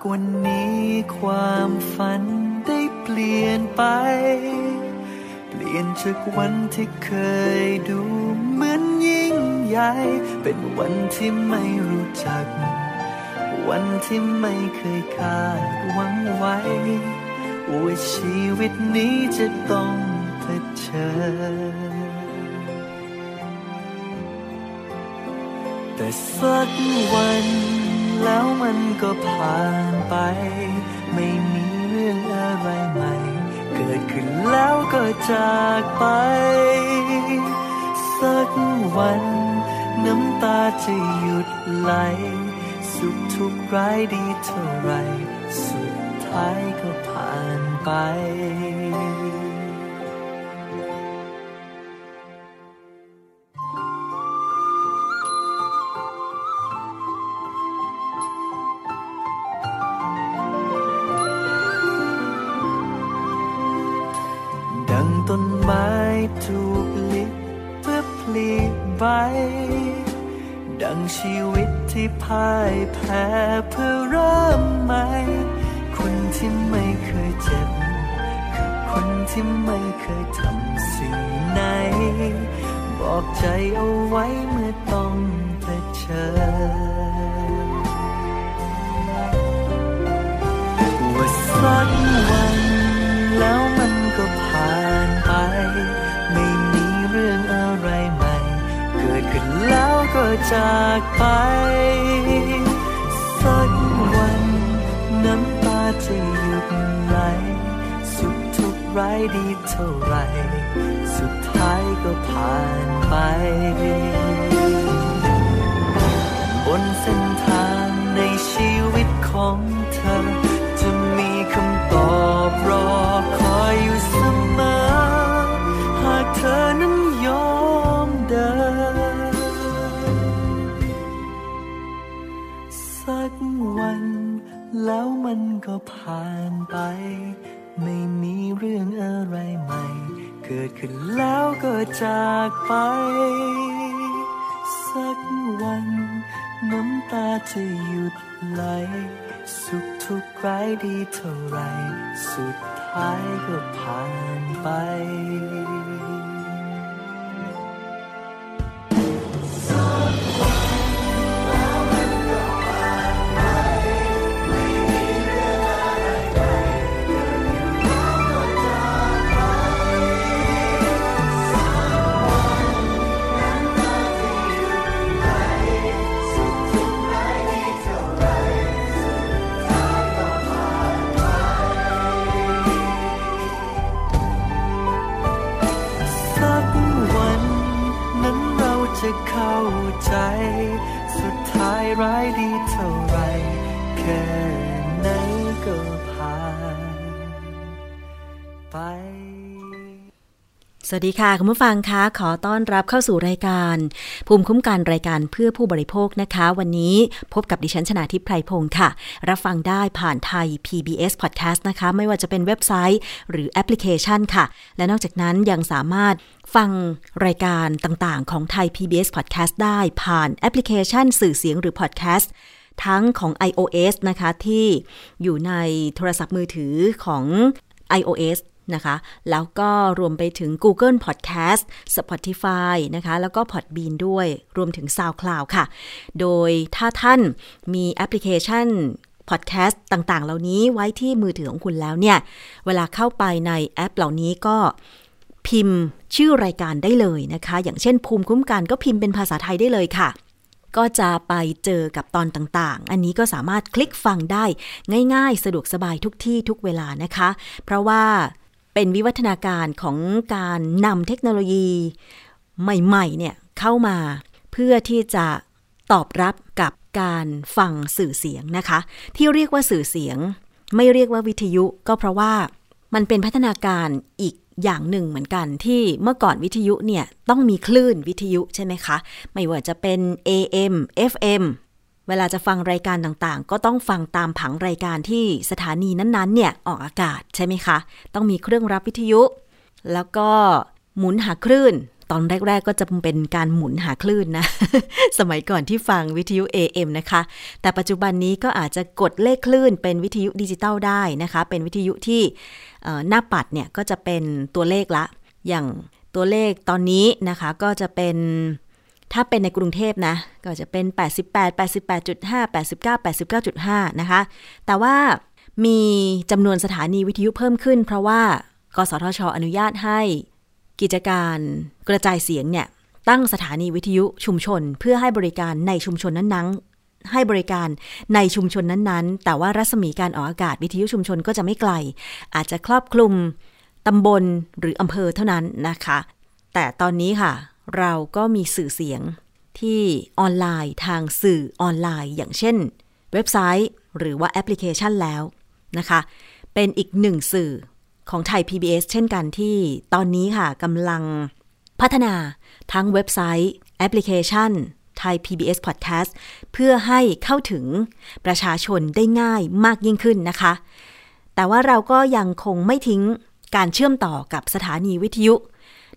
ากวันนี้ความฝันได้เปลี่ยนไป เปลี่ยนจากวันที่เคยดูเหมือนยิ่งใหญ่ เป็นวันที่ไม่รู้จัก วันที่ไม่เคยคาดหวังไว้ว่าชีวิตนี้จะต้องเผชิญแต่สักวัน แล้วมันก็ผ่านไป ไม่มีเรื่องอะไรใหม่ เกิดขึ้นแล้วก็จากไป สักวัน น้ำตาจะหยุดไหล สุขทุกข์ร้ายดีเท่าไร สุดท้ายก็ผ่านไป ชีวิตที่พ่ายแพ้เพื่อเริ่มใหม่ คนที่ไม่เคยเจ็บ คือคนที่ไม่เคยทำสิ่งไหน บอกใจเอาไว้เมื่อต้องเผชิญว่าสักวัน ก็จากไป สักวันน้ำตาจะหยุดไหล สุขทุกข์ร้ายดีเท่าไร สุดท้ายก็ผ่านไป บนเส้นทางในชีวิตของเธอ จะมีคำตอบรอ สักวัน แล้วมันก็ผ่านไป ไม่มีเรื่องอะไรใหม่ เกิดขึ้นแล้วก็จากไป สักวัน น้ำตาจะหยุดไหล สุขทุกข์ร้ายดีเท่าไร สุดท้ายก็ผ่านไป ใจ สุดท้ายร้ายดีเท่าไร สวัสดีค่ะ คุณผู้ฟังคะขอต้อนรับเข้าสู่รายการ ภูมิคุ้มกันรายการเพื่อผู้บริโภคนะคะ วันนี้พบกับดิฉันชนาทิพไพรพงศ์ค่ะ รับฟังได้ผ่านไทย PBS Podcast นะคะ ไม่ว่าจะเป็นเว็บไซต์หรือแอปพลิเคชันค่ะ และนอกจากนั้นยังสามารถฟังรายการต่างๆ ของไทย PBS Podcast ได้ผ่านแอปพลิเคชันสื่อเสียงหรือ Podcast ทั้งของ iOS นะคะที่อยู่ในโทรศัพท์มือถือของ iOS นะคะ แล้วก็รวมไปถึง Google Podcast Spotify นะคะ แล้วก็ Podbean ด้วย รวมถึง SoundCloud ค่ะ โดยถ้าท่านมีแอปพลิเคชันพอดแคสต์ต่างๆ เหล่านี้ไว้ที่มือถือของคุณแล้วเนี่ย เวลาเข้าไปในแอปเหล่านี้ก็พิมพ์ชื่อรายการได้เลยนะคะ อย่างเช่นภูมิคุ้มกันก็พิมพ์เป็นภาษาไทยได้เลยค่ะก็จะไปเจอกับตอนต่างๆ อันนี้ก็สามารถคลิกฟังได้ง่ายๆ สะดวกสบายทุกที่ทุกเวลานะคะ เพราะว่า เป็นวิวัฒนาการของการนำเทคโนโลยี ใหม่ๆเนี่ยเข้ามาเพื่อที่จะตอบรับกับการฟังสื่อเสียงนะคะ ที่เรียกว่าสื่อเสียง ไม่เรียกว่าวิทยุก็เพราะว่ามันเป็นพัฒนาการอีกอย่างหนึ่งเหมือนกันที่เมื่อก่อนวิทยุเนี่ยต้องมีคลื่นวิทยุใช่ไหมคะ ไม่ว่าจะเป็น AM FM เวลาจะฟังรายการต่างๆ ก็ต้องฟังตามผังรายการที่สถานีนั้นๆ เนี่ยออกอากาศใช่ไหมคะ ต้องมีเครื่องรับวิทยุ แล้วก็หมุนหาคลื่น ตอนแรก ๆ ก็จะเป็นการหมุนหาคลื่นนะ สมัยก่อนที่ฟังวิทยุ AM นะคะ แต่ปัจจุบันนี้ก็อาจจะกดเลขคลื่น เป็นวิทยุดิจิตอลได้นะคะ เป็นวิทยุที่หน้าปัดเนี่ยก็จะเป็นตัวเลขละ อย่างตัวเลขตอนนี้นะคะก็จะเป็น ถ้าเป็นในกรุงเทพนะ ก็จะเป็น 88 88.5 89 89.5 นะคะ แต่ว่ามีจำนวนสถานีวิทยุเพิ่มขึ้น เพราะว่า กสทช อนุญาตให้กิจการกระจายเสียงเนี่ย ตั้งสถานีวิทยุชุมชน เพื่อให้บริการในชุมชนนั้นๆ ให้บริการในชุมชนนั้นๆ แต่ว่ารัศมีการออกอากาศวิทยุชุมชนก็จะไม่ไกล อาจจะครอบคลุมตำบลหรืออำเภอเท่านั้นนะคะ แต่ตอนนี้ค่ะ เราก็มีสื่อเสียงที่ออนไลน์ทางสื่อออนไลน์ อย่างเช่น เว็บไซต์ หรือว่าแอปพลิเคชันแล้วนะคะ เป็นอีกหนึ่งสื่อของไทย PBS เช่นกันที่ตอนนี้ค่ะกำลังพัฒนาทั้งเว็บไซต์แอปพลิเคชันไทย PBS Podcast เพื่อให้เข้าถึงประชาชนได้ง่ายมากยิ่งขึ้นนะคะ แต่ว่าเราก็ยังคงไม่ทิ้งการเชื่อมต่อกับสถานีวิทยุ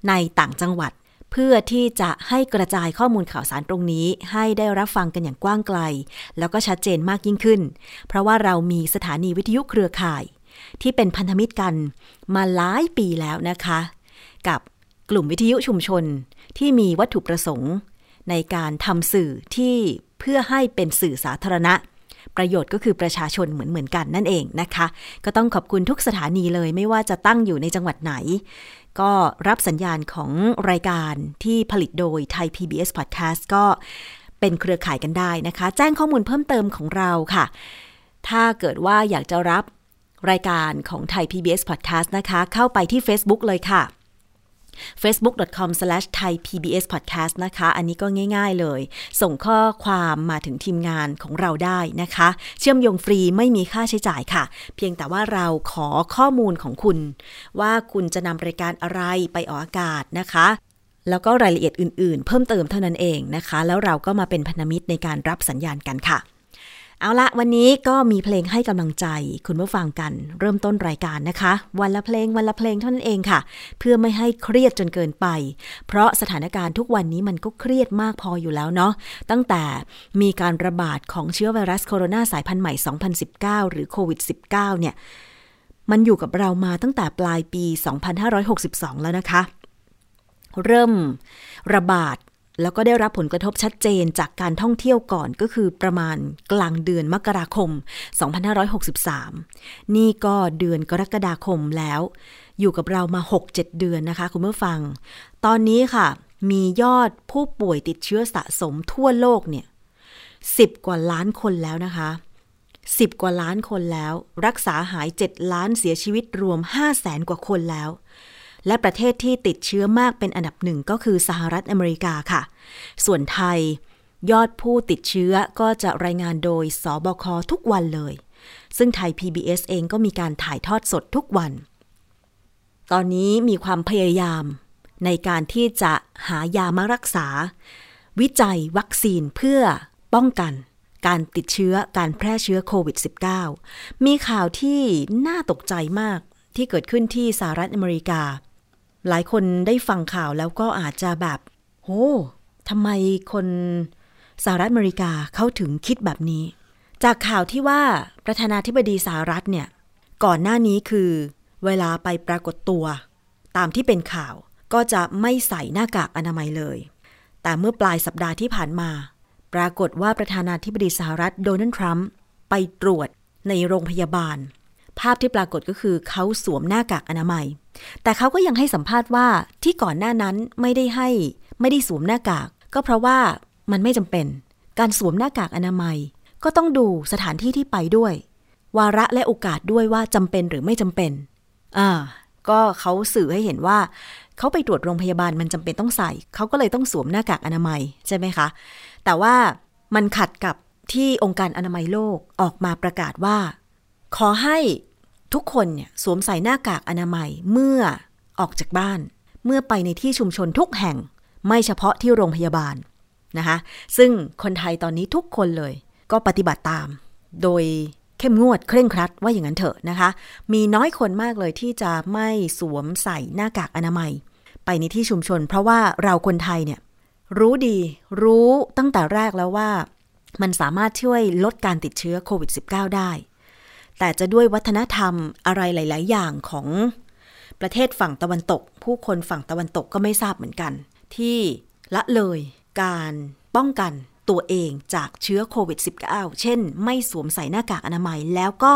ในต่างจังหวัด เพื่อที่จะให้กระจายข้อมูลข่าวสารตรงนี้ ให้ได้รับฟังกันอย่างกว้างไกล แล้วก็ชัดเจนมากยิ่งขึ้น เพราะว่าเรามีสถานีวิทยุเครือข่าย ที่เป็นพันธมิตรกันมาหลายปีแล้วนะคะ กับกลุ่มวิทยุชุมชนที่มีวัตถุประสงค์ ในการทำสื่อที่เพื่อให้เป็นสื่อสาธารณะ ประโยชน์ก็คือประชาชนเหมือนเหมือนกันนั่นเองนะคะ ก็ต้องขอบคุณทุกสถานีเลยไม่ว่าจะตั้งอยู่ในจังหวัดไหน ก็รับสัญญาณของรายการที่ผลิตโดยไทย PBS Podcast ก็เป็นเครือข่ายกันได้นะคะ แจ้งข้อมูลเพิ่มเติมของเราค่ะ ถ้าเกิดว่าอยากจะรับรายการของไทย PBS Podcast นะคะ เข้าไปที่ Facebook เลยค่ะ facebook.com/thaipbspodcast นะคะ อันนี้ก็ง่ายๆเลย ส่งข้อความมาถึงทีมงานของเราได้นะคะ เชื่อมโยงฟรีไม่มีค่าใช้จ่ายค่ะ เพียงแต่ว่าเราขอข้อมูลของคุณ ว่าคุณจะนำรายการอะไรไปออกอากาศนะคะแล้วก็รายละเอียดอื่นๆ เพิ่มเติมเท่านั้นเองนะคะ แล้วเราก็มาเป็นพันธมิตรในการรับสัญญาณกันค่ะ เอาละวันนี้ก็มีเพลงให้กำลังใจคุณผู้ฟังกัน เริ่มต้นรายการนะคะ วันละเพลงวันละเพลงเท่านั้นเองค่ะ เพื่อไม่ให้เครียดจนเกินไป เพราะสถานการณ์ทุกวันนี้มันก็เครียดมากพออยู่แล้วเนาะตั้งแต่มีการระบาดของเชื้อไวรัสโคโรนาสายพันธุ์ใหม่ 2019 หรือโควิด -19 เนี่ยมันอยู่กับเรามาตั้งแต่ปลายปี 2562 แล้วนะคะ เริ่มระบาด แล้วก็ได้รับผลกระทบชัดเจนจากการท่องเที่ยวก่อนก็คือประมาณกลางเดือนมกราคม 2563 นี่ก็เดือนกรกฎาคมแล้ว อยู่กับเรามา 6-7 เดือนนะคะคุณผู้ฟัง ตอนนี้ค่ะ มียอดผู้ป่วยติดเชื้อสะสมทั่วโลกเนี่ย 10 กว่าล้านคนแล้วนะคะ 10 กว่าล้านคนแล้ว รักษาหาย 7 ล้านเสียชีวิตรวม5แสนกว่าคนแล้ว และประเทศที่ติดเชื้อมากเป็นอันดับหนึ่งก็คือสหรัฐอเมริกาค่ะ ส่วนไทย ยอดผู้ติดเชื้อก็จะรายงานโดยสบคทุกวันเลย ซึ่งไทย PBS เองก็มีการถ่ายทอดสดทุกวัน ตอนนี้มีความพยายามในการที่จะหายามารักษา วิจัยวัคซีนเพื่อป้องกันการติดเชื้อการแพร่เชื้อโควิด -19 มีข่าวที่น่าตกใจมากที่เกิดขึ้นที่สหรัฐอเมริกา หลายคนได้ฟังข่าวแล้วก็อาจจะแบบโอ้ทำไมคนสหรัฐอเมริกาเขาถึงคิดแบบนี้ จากข่าวที่ว่าประธานาธิบดีสหรัฐเนี่ย ก่อนหน้านี้คือ เวลาไปปรากฏตัว ตามที่เป็นข่าวก็จะไม่ใส่หน้ากากอนามัยเลย แต่เมื่อปลายสัปดาห์ที่ผ่านมา ปรากฏว่าประธานาธิบดีสหรัฐโดนัลด์ทรัมป์ไปตรวจในโรงพยาบาล ภาพที่ปรากฏก็คือเขาสวมหน้ากากอนามัย แต่เขาก็ยังให้สัมภาษณ์ว่าที่ก่อนหน้านั้นไม่ได้ให้ไม่ได้สวมหน้ากาก ก็เพราะว่ามันไม่จำเป็น การสวมหน้ากากอนามัย ก็ต้องดูสถานที่ที่ไปด้วย วาระและโอกาสด้วยว่าจำเป็นหรือไม่จำเป็นอ่าก็เขาสื่อให้เห็นว่า เขาไปตรวจโรงพยาบาลมันจำเป็นต้องใส่ เขาก็เลยต้องสวมหน้ากากอนามัยใช่ไหมคะ แต่ว่ามันขัดกับที่องค์การอนามัยโลกออกมาประกาศว่า ขอให้ ทุกคนเนี่ยสวมใส่หน้ากากอนามัยเมื่อออกจากบ้าน เมื่อไปในที่ชุมชนทุกแห่ง ไม่เฉพาะที่โรงพยาบาลนะคะซึ่งคนไทยตอนนี้ทุกคนเลย ก็ปฏิบัติตาม โดยเข้มงวดเคร่งครัดว่าอย่างนั้นเถอะนะคะ มีน้อยคนมากเลยที่จะไม่สวมใส่หน้ากากอนามัย ไปในที่ชุมชน เพราะว่าเราคนไทยเนี่ยรู้ดีรู้ตั้งแต่แรกแล้วว่า มันสามารถช่วยลดการติดเชื้อโควิด -19 ได้ แต่จะด้วยวัฒนธรรมอะไรหลาย ๆ อย่างของประเทศฝั่งตะวันตก ผู้คนฝั่งตะวันตกก็ไม่ทราบเหมือนกัน ที่ละเลยการป้องกันตัวเองจากเชื้อโควิด -19 เช่น ไม่สวมใส่หน้ากากอนามัยแล้วก็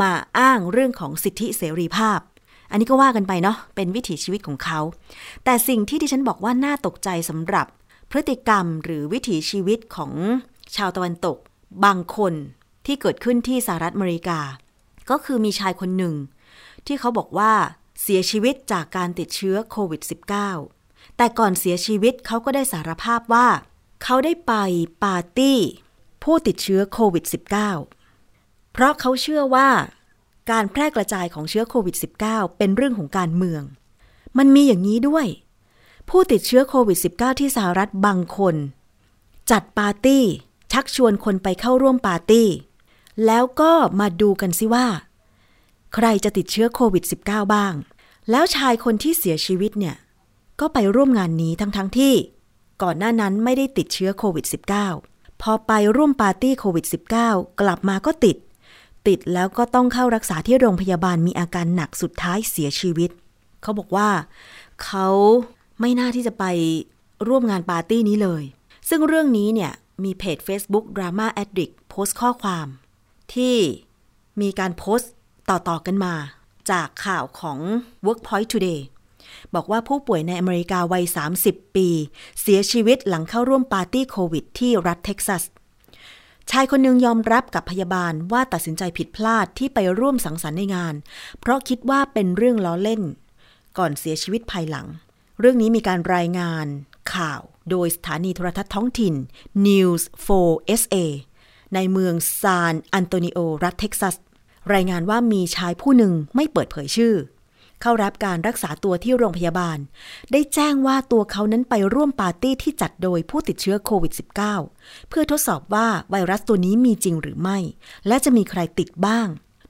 มาอ้างเรื่องของสิทธิเสรีภาพ อันนี้ก็ว่ากันไปเนาะเป็นวิถีชีวิตของเขา แต่สิ่งที่ดิฉันบอกว่าน่าตกใจสำหรับพฤติกรรมหรือวิถีชีวิตของชาวตะวันตก บางคน ที่เกิดขึ้นที่สหรัฐอเมริกา ก็คือมีชายคนหนึ่ง ที่เขาบอกว่าเสียชีวิตจากการติดเชื้อโควิด -19 แต่ก่อนเสียชีวิตเขาก็ได้สารภาพว่า เขาได้ไปปาร์ตี้ผู้ติดเชื้อโควิด -19 เพราะเขาเชื่อว่า การแพร่กระจายของเชื้อโควิด -19 เป็นเรื่องของการเมือง มันมีอย่างนี้ด้วย ผู้ติดเชื้อโควิด -19 ที่สหรัฐบางคน จัดปาร์ตี้ ชักชวนคนไปเข้าร่วมปาร์ตี้ แล้วก็มาดูกันสิว่า ใครจะติดเชื้อโควิด -19 บ้าง แล้วชายคนที่เสียชีวิตเนี่ย ก็ไปร่วมงานนี้ทั้งๆทที่ ก่อนหน้านั้นไม่ได้ติดเชื้อโควิด -19 พอไปร่วมปาร์ตี้โควิด -19 กลับมาก็ติด ติดแล้วก็ต้องเข้ารักษาที่โรงพยาบาลมีอาการหนักสุดท้ายเสียชีวิต เขาบอกว่า เขาไม่น่าที่จะไปร่วมงานปาร์ตี้นี้เลย ซึ่งเรื่องนี้เนี่ยมีเพจ Facebook Drama Addict โพสต์ข้อความ ที่มีการโพสต์ต่อ ๆ กันมา จากข่าวของ Workpoint Today บอกว่าผู้ป่วยในอเมริกาวัย 30 ปี เสียชีวิตหลังเข้าร่วมปาร์ตี้โควิด ที่รัฐเท็กซัส ชายคนหนึ่งยอมรับกับพยาบาลว่าตัดสินใจผิดพลาดที่ไปร่วมสังสรรค์ในงาน เพราะคิดว่าเป็นเรื่องล้อเล่น ก่อนเสียชีวิตภายหลัง เรื่องนี้มีการรายงานข่าวโดยสถานีโทรทัศน์ท้องถิ่น News 4 SA ในเมืองซานอันโตนิโอ รัฐเท็กซัส รายงานว่ามีชายผู้หนึ่งไม่เปิดเผยชื่อ เข้ารับการรักษาตัวที่โรงพยาบาล ได้แจ้งว่าตัวเขานั้นไปร่วมปาร์ตี้ที่จัดโดยผู้ติดเชื้อโควิด -19 เพื่อทดสอบว่าไวรัสตัวนี้มีจริงหรือไม่ และจะมีใครติดบ้าง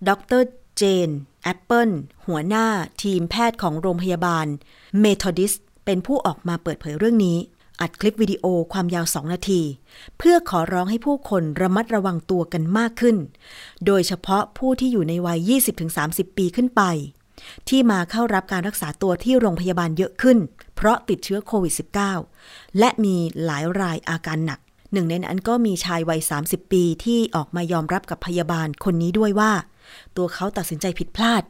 ดรเจนแอปเปิลหัวหน้าทีมแพทย์ของโรงพยาบาลเมทอดิสเป็นผู้ออกมาเปิดเผยเรื่องนี้ อัดคลิปวิดีโอความยาว 2 นาที เพื่อขอร้องให้ผู้คนระมัดระวังตัวกันมากขึ้น โดยเฉพาะผู้ที่อยู่ในวัย 20-30 ปีขึ้นไป ที่มาเข้ารับการรักษาตัวที่โรงพยาบาลเยอะขึ้น เพราะติดเชื้อโควิด -19 และมีหลายรายอาการหนัก หนึ่งในนั้นก็มีชายวัย 30 ปีที่ออกมายอมรับกับพยาบาลคนนี้ด้วยว่าตัวเขาตัดสินใจผิดพลาด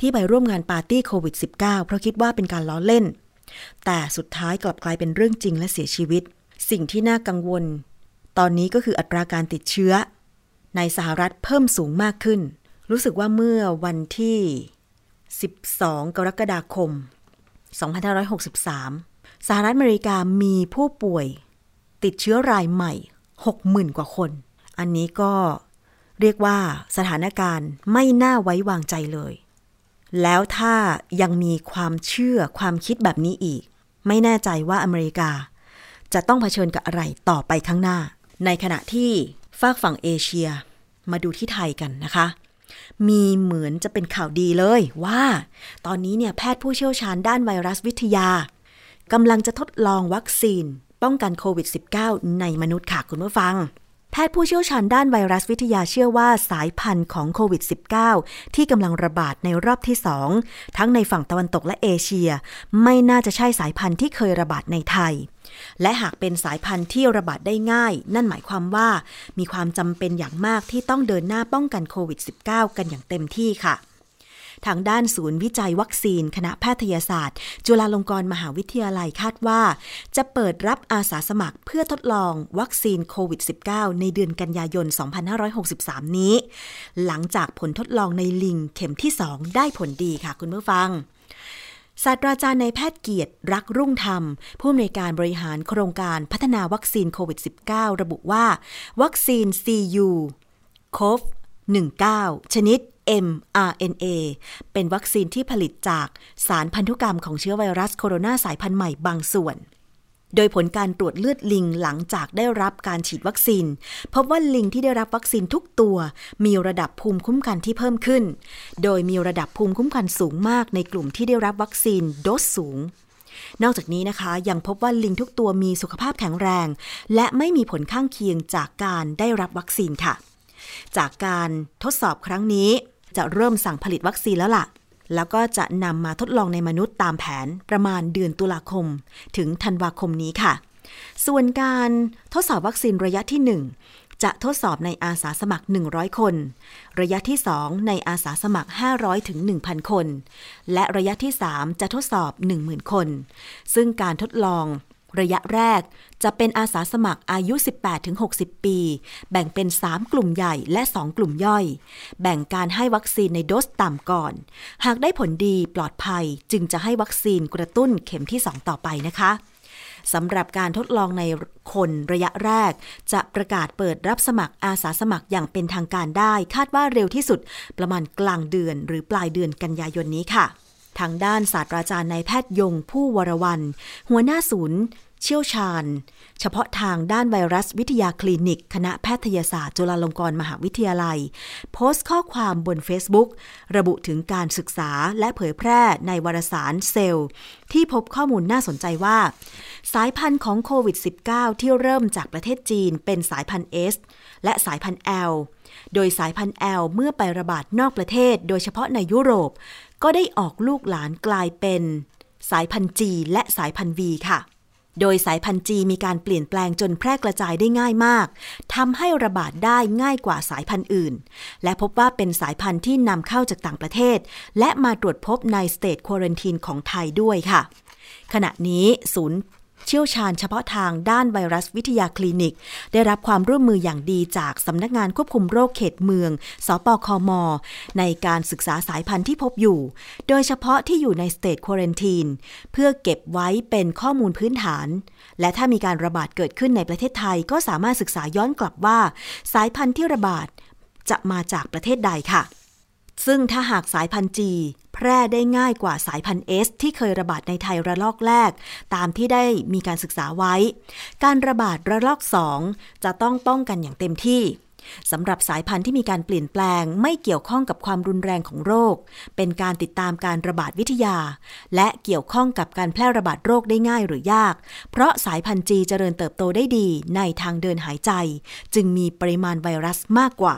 ที่ไปร่วมงานปาร์ตี้โควิด -19 เพราะคิดว่าเป็นการล้อเล่น แต่สุดท้ายกลับกลายเป็นเรื่องจริงและเสียชีวิต สิ่งที่น่ากังวล ตอนนี้ก็คืออัตราการติดเชื้อ ในสหรัฐเพิ่มสูงมากขึ้น รู้สึกว่าเมื่อวันที่ 12 กรกฎาคม 2563 สหรัฐอเมริกามีผู้ป่วย ติดเชื้อรายใหม่ 60,000 กว่าคน อันนี้ก็เรียกว่าสถานการณ์ไม่น่าไว้วางใจเลย แล้วถ้ายังมีความเชื่อความคิดแบบนี้อีก ไม่แน่ใจว่าอเมริกา จะต้องเผชิญกับอะไรต่อไปข้างหน้า ในขณะที่ฝากฝั่งเอเชีย มาดูที่ไทยกันนะคะ มีเหมือนจะเป็นข่าวดีเลยว่า ตอนนี้เนี่ยแพทย์ผู้เชี่ยวชาญด้านไวรัสวิทยากำลังจะทดลองวัคซีน ป้องกันโควิด -19 ในมนุษย์ค่ะคุณผู้ฟัง แพทย์ผู้เชี่ยวชาญด้านไวรัสวิทยาเชื่อว่าสายพันธุ์ของโควิด -19 ที่กำลังระบาดในรอบที่สองทั้งในฝั่งตะวันตกและเอเชีย ไม่น่าจะใช่สายพันธุ์ที่เคยระบาดในไทย และหากเป็นสายพันธุ์ที่ระบาดได้ง่าย นั่นหมายความว่า มีความจำเป็นอย่างมากที่ต้องเดินหน้าป้องกันโควิด -19 กันอย่างเต็มที่ค่ะ ทางด้านศูนย์วิจัยวัคซีน คณะแพทยศาสตร์ จุฬาลงกรณ์มหาวิทยาลัยคาดว่า จะเปิดรับอาสาสมัครเพื่อทดลองวัคซีนโควิด -19 ในเดือนกันยายน 2563 นี้ หลังจากผลทดลองในลิงเข็มที่ 2 ได้ผลดีค่ะคุณผู้ฟังศาสตราจารย์ในแพทย์เกียรติรักรุ่งธรรม ผู้อำนวยการบริหารโครงการพัฒนาวัคซีนโควิด -19 ระบุว่า วัคซีน CU COV 19 ชนิด mRNA เป็นวัคซีนที่ผลิตจากสารพันธุกรรมของเชื้อไวรัสโคโรนาสายพันธุ์ใหม่บางส่วน โดยผลการตรวจเลือดลิงหลังจากได้รับการฉีดวัคซีน พบว่าลิงที่ได้รับวัคซีนทุกตัว มีระดับภูมิคุ้มกันที่เพิ่มขึ้น โดยมีระดับภูมิคุ้มกันสูงมากในกลุ่มที่ได้รับวัคซีนโดสสูงนอกจากนี้นะคะ ยังพบว่าลิงทุกตัวมีสุขภาพแข็งแรง และไม่มีผลข้างเคียงจากการได้รับวัคซีนค่ะ จากการทดสอบครั้งนี้ จะเริ่มสั่งผลิตวัคซีนแล้วล่ะ แล้วก็จะนำมาทดลองในมนุษย์ตามแผนประมาณเดือนตุลาคม ถึงธันวาคมนี้ค่ะ ส่วนการทดสอบวัคซีนระยะที่ 1 จะทดสอบในอาสาสมัคร 100 คน ระยะที่ 2 ในอาสาสมัคร 500ถึง1,000 คน และระยะที่ 3 จะทดสอบ 10,000 คน ซึ่งการทดลอง ระยะแรกจะเป็นอาสาสมัครอายุ 18-60 ปี แบ่งเป็น 3 กลุ่มใหญ่และ 2 กลุ่มย่อย แบ่งการให้วัคซีนในโดสต่ำก่อน หากได้ผลดีปลอดภัยจึงจะให้วัคซีนกระตุ้นเข็มที่ 2 ต่อไปนะคะสำหรับการทดลองในคนระยะแรก จะประกาศเปิดรับสมัครอาสาสมัครอย่างเป็นทางการได้ คาดว่าเร็วที่สุดประมาณกลางเดือนหรือปลายเดือนกันยายนนี้ค่ะ ทางด้านศาสตราจารย์นายแพทย์ยงผู้วรวัน หัวหน้าศูนย์ เชี่ยวชาญ เฉพาะทางด้านไวรัสวิทยาคลินิก คณะแพทยศาสตร์จุฬาลงกรณ์มหาวิทยาลัย โพสต์ข้อความบน Facebook ระบุถึงการศึกษาและเผยแพร่ในวารสารเซลล์ ที่พบข้อมูลน่าสนใจว่า สายพันธุ์ของโควิด -19 ที่เริ่มจากประเทศจีนเป็นสายพันธุ์ S และสายพันธุ์ L โดยสายพันธุ์ L เมื่อไประบาดนอกประเทศ โดยเฉพาะในยุโรป ก็ได้ออกลูกหลานกลายเป็น สายพันธุ์ G และสายพันธุ์ V ค่ะ โดยสายพันธุ์จีมีการเปลี่ยนแปลงจนแพร่กระจายได้ง่ายมากทำให้ระบาดได้ง่ายกว่าสายพันธุ์อื่น และพบว่าเป็นสายพันธุ์ที่นำเข้าจากต่างประเทศ และมาตรวจพบในสเตทควอรันทีนของไทยด้วยค่ะ ขณะนี้ศูนย์ เชี่ยวชาญเฉพาะทางด้านไวรัสวิทยาคลินิก ได้รับความร่วมมืออย่างดีจากสำนักงานควบคุมโรคเขตเมือง สปคม ในการศึกษาสายพันธุ์ที่พบอยู่ โดยเฉพาะที่อยู่ใน State Quarantine เพื่อเก็บไว้เป็นข้อมูลพื้นฐาน และถ้ามีการระบาดเกิดขึ้นในประเทศไทยก็สามารถศึกษาย้อนกลับว่า สายพันธุ์ที่ระบาดจะมาจากประเทศใดค่ะซึ่งถ้าหากสายพันธุ์ G แพร่ได้ง่ายกว่าสายพันธุ์เอสที่เคยระบาดในไทยระลอกแรก ตามที่ได้มีการศึกษาไว้ การระบาดระลอกสองจะต้องป้องกันอย่างเต็มที่สำหรับสายพันธุ์ที่มีการเปลี่ยนแปลงไม่เกี่ยวข้องกับความรุนแรงของโรค เป็นการติดตามการระบาดวิทยา และเกี่ยวข้องกับการแพร่ระบาดโรคได้ง่ายหรือยาก เพราะสายพันธุ์จีเจริญเติบโตได้ดีในทางเดินหายใจ จึงมีปริมาณไวรัสมากกว่า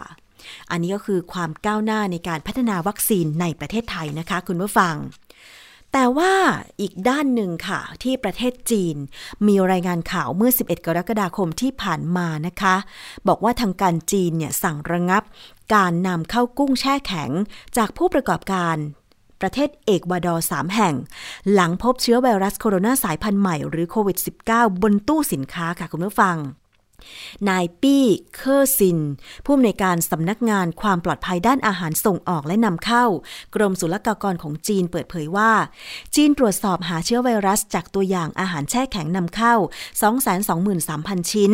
อันนี้ก็คือความก้าวหน้าในการพัฒนาวัคซีนในประเทศไทยนะคะคุณผู้ฟัง แต่ว่าอีกด้านหนึ่งค่ะ ที่ประเทศจีน มีรายงานข่าวเมื่อ 11 กรกฎาคมที่ผ่านมานะคะ บอกว่าทางการจีนเนี่ยสั่งระงับ การนำเข้ากุ้งแช่แข็งจากผู้ประกอบการประเทศเอกวาดอร์3แห่ง หลังพบเชื้อไวรัสโคโรนาสายพันธุ์ใหม่หรือโควิด -19 บนตู้สินค้าค่ะคุณผู้ฟัง นายปี้เคอร์ซิน ผู้อำนวยการสำนักงานความปลอดภัยด้านอาหารส่งออกและนำเข้า กรมศุลกากรของจีนเปิดเผยว่า จีนตรวจสอบหาเชื้อไวรัสจากตัวอย่างอาหารแช่แข็งนำเข้า 223,000 ชิ้น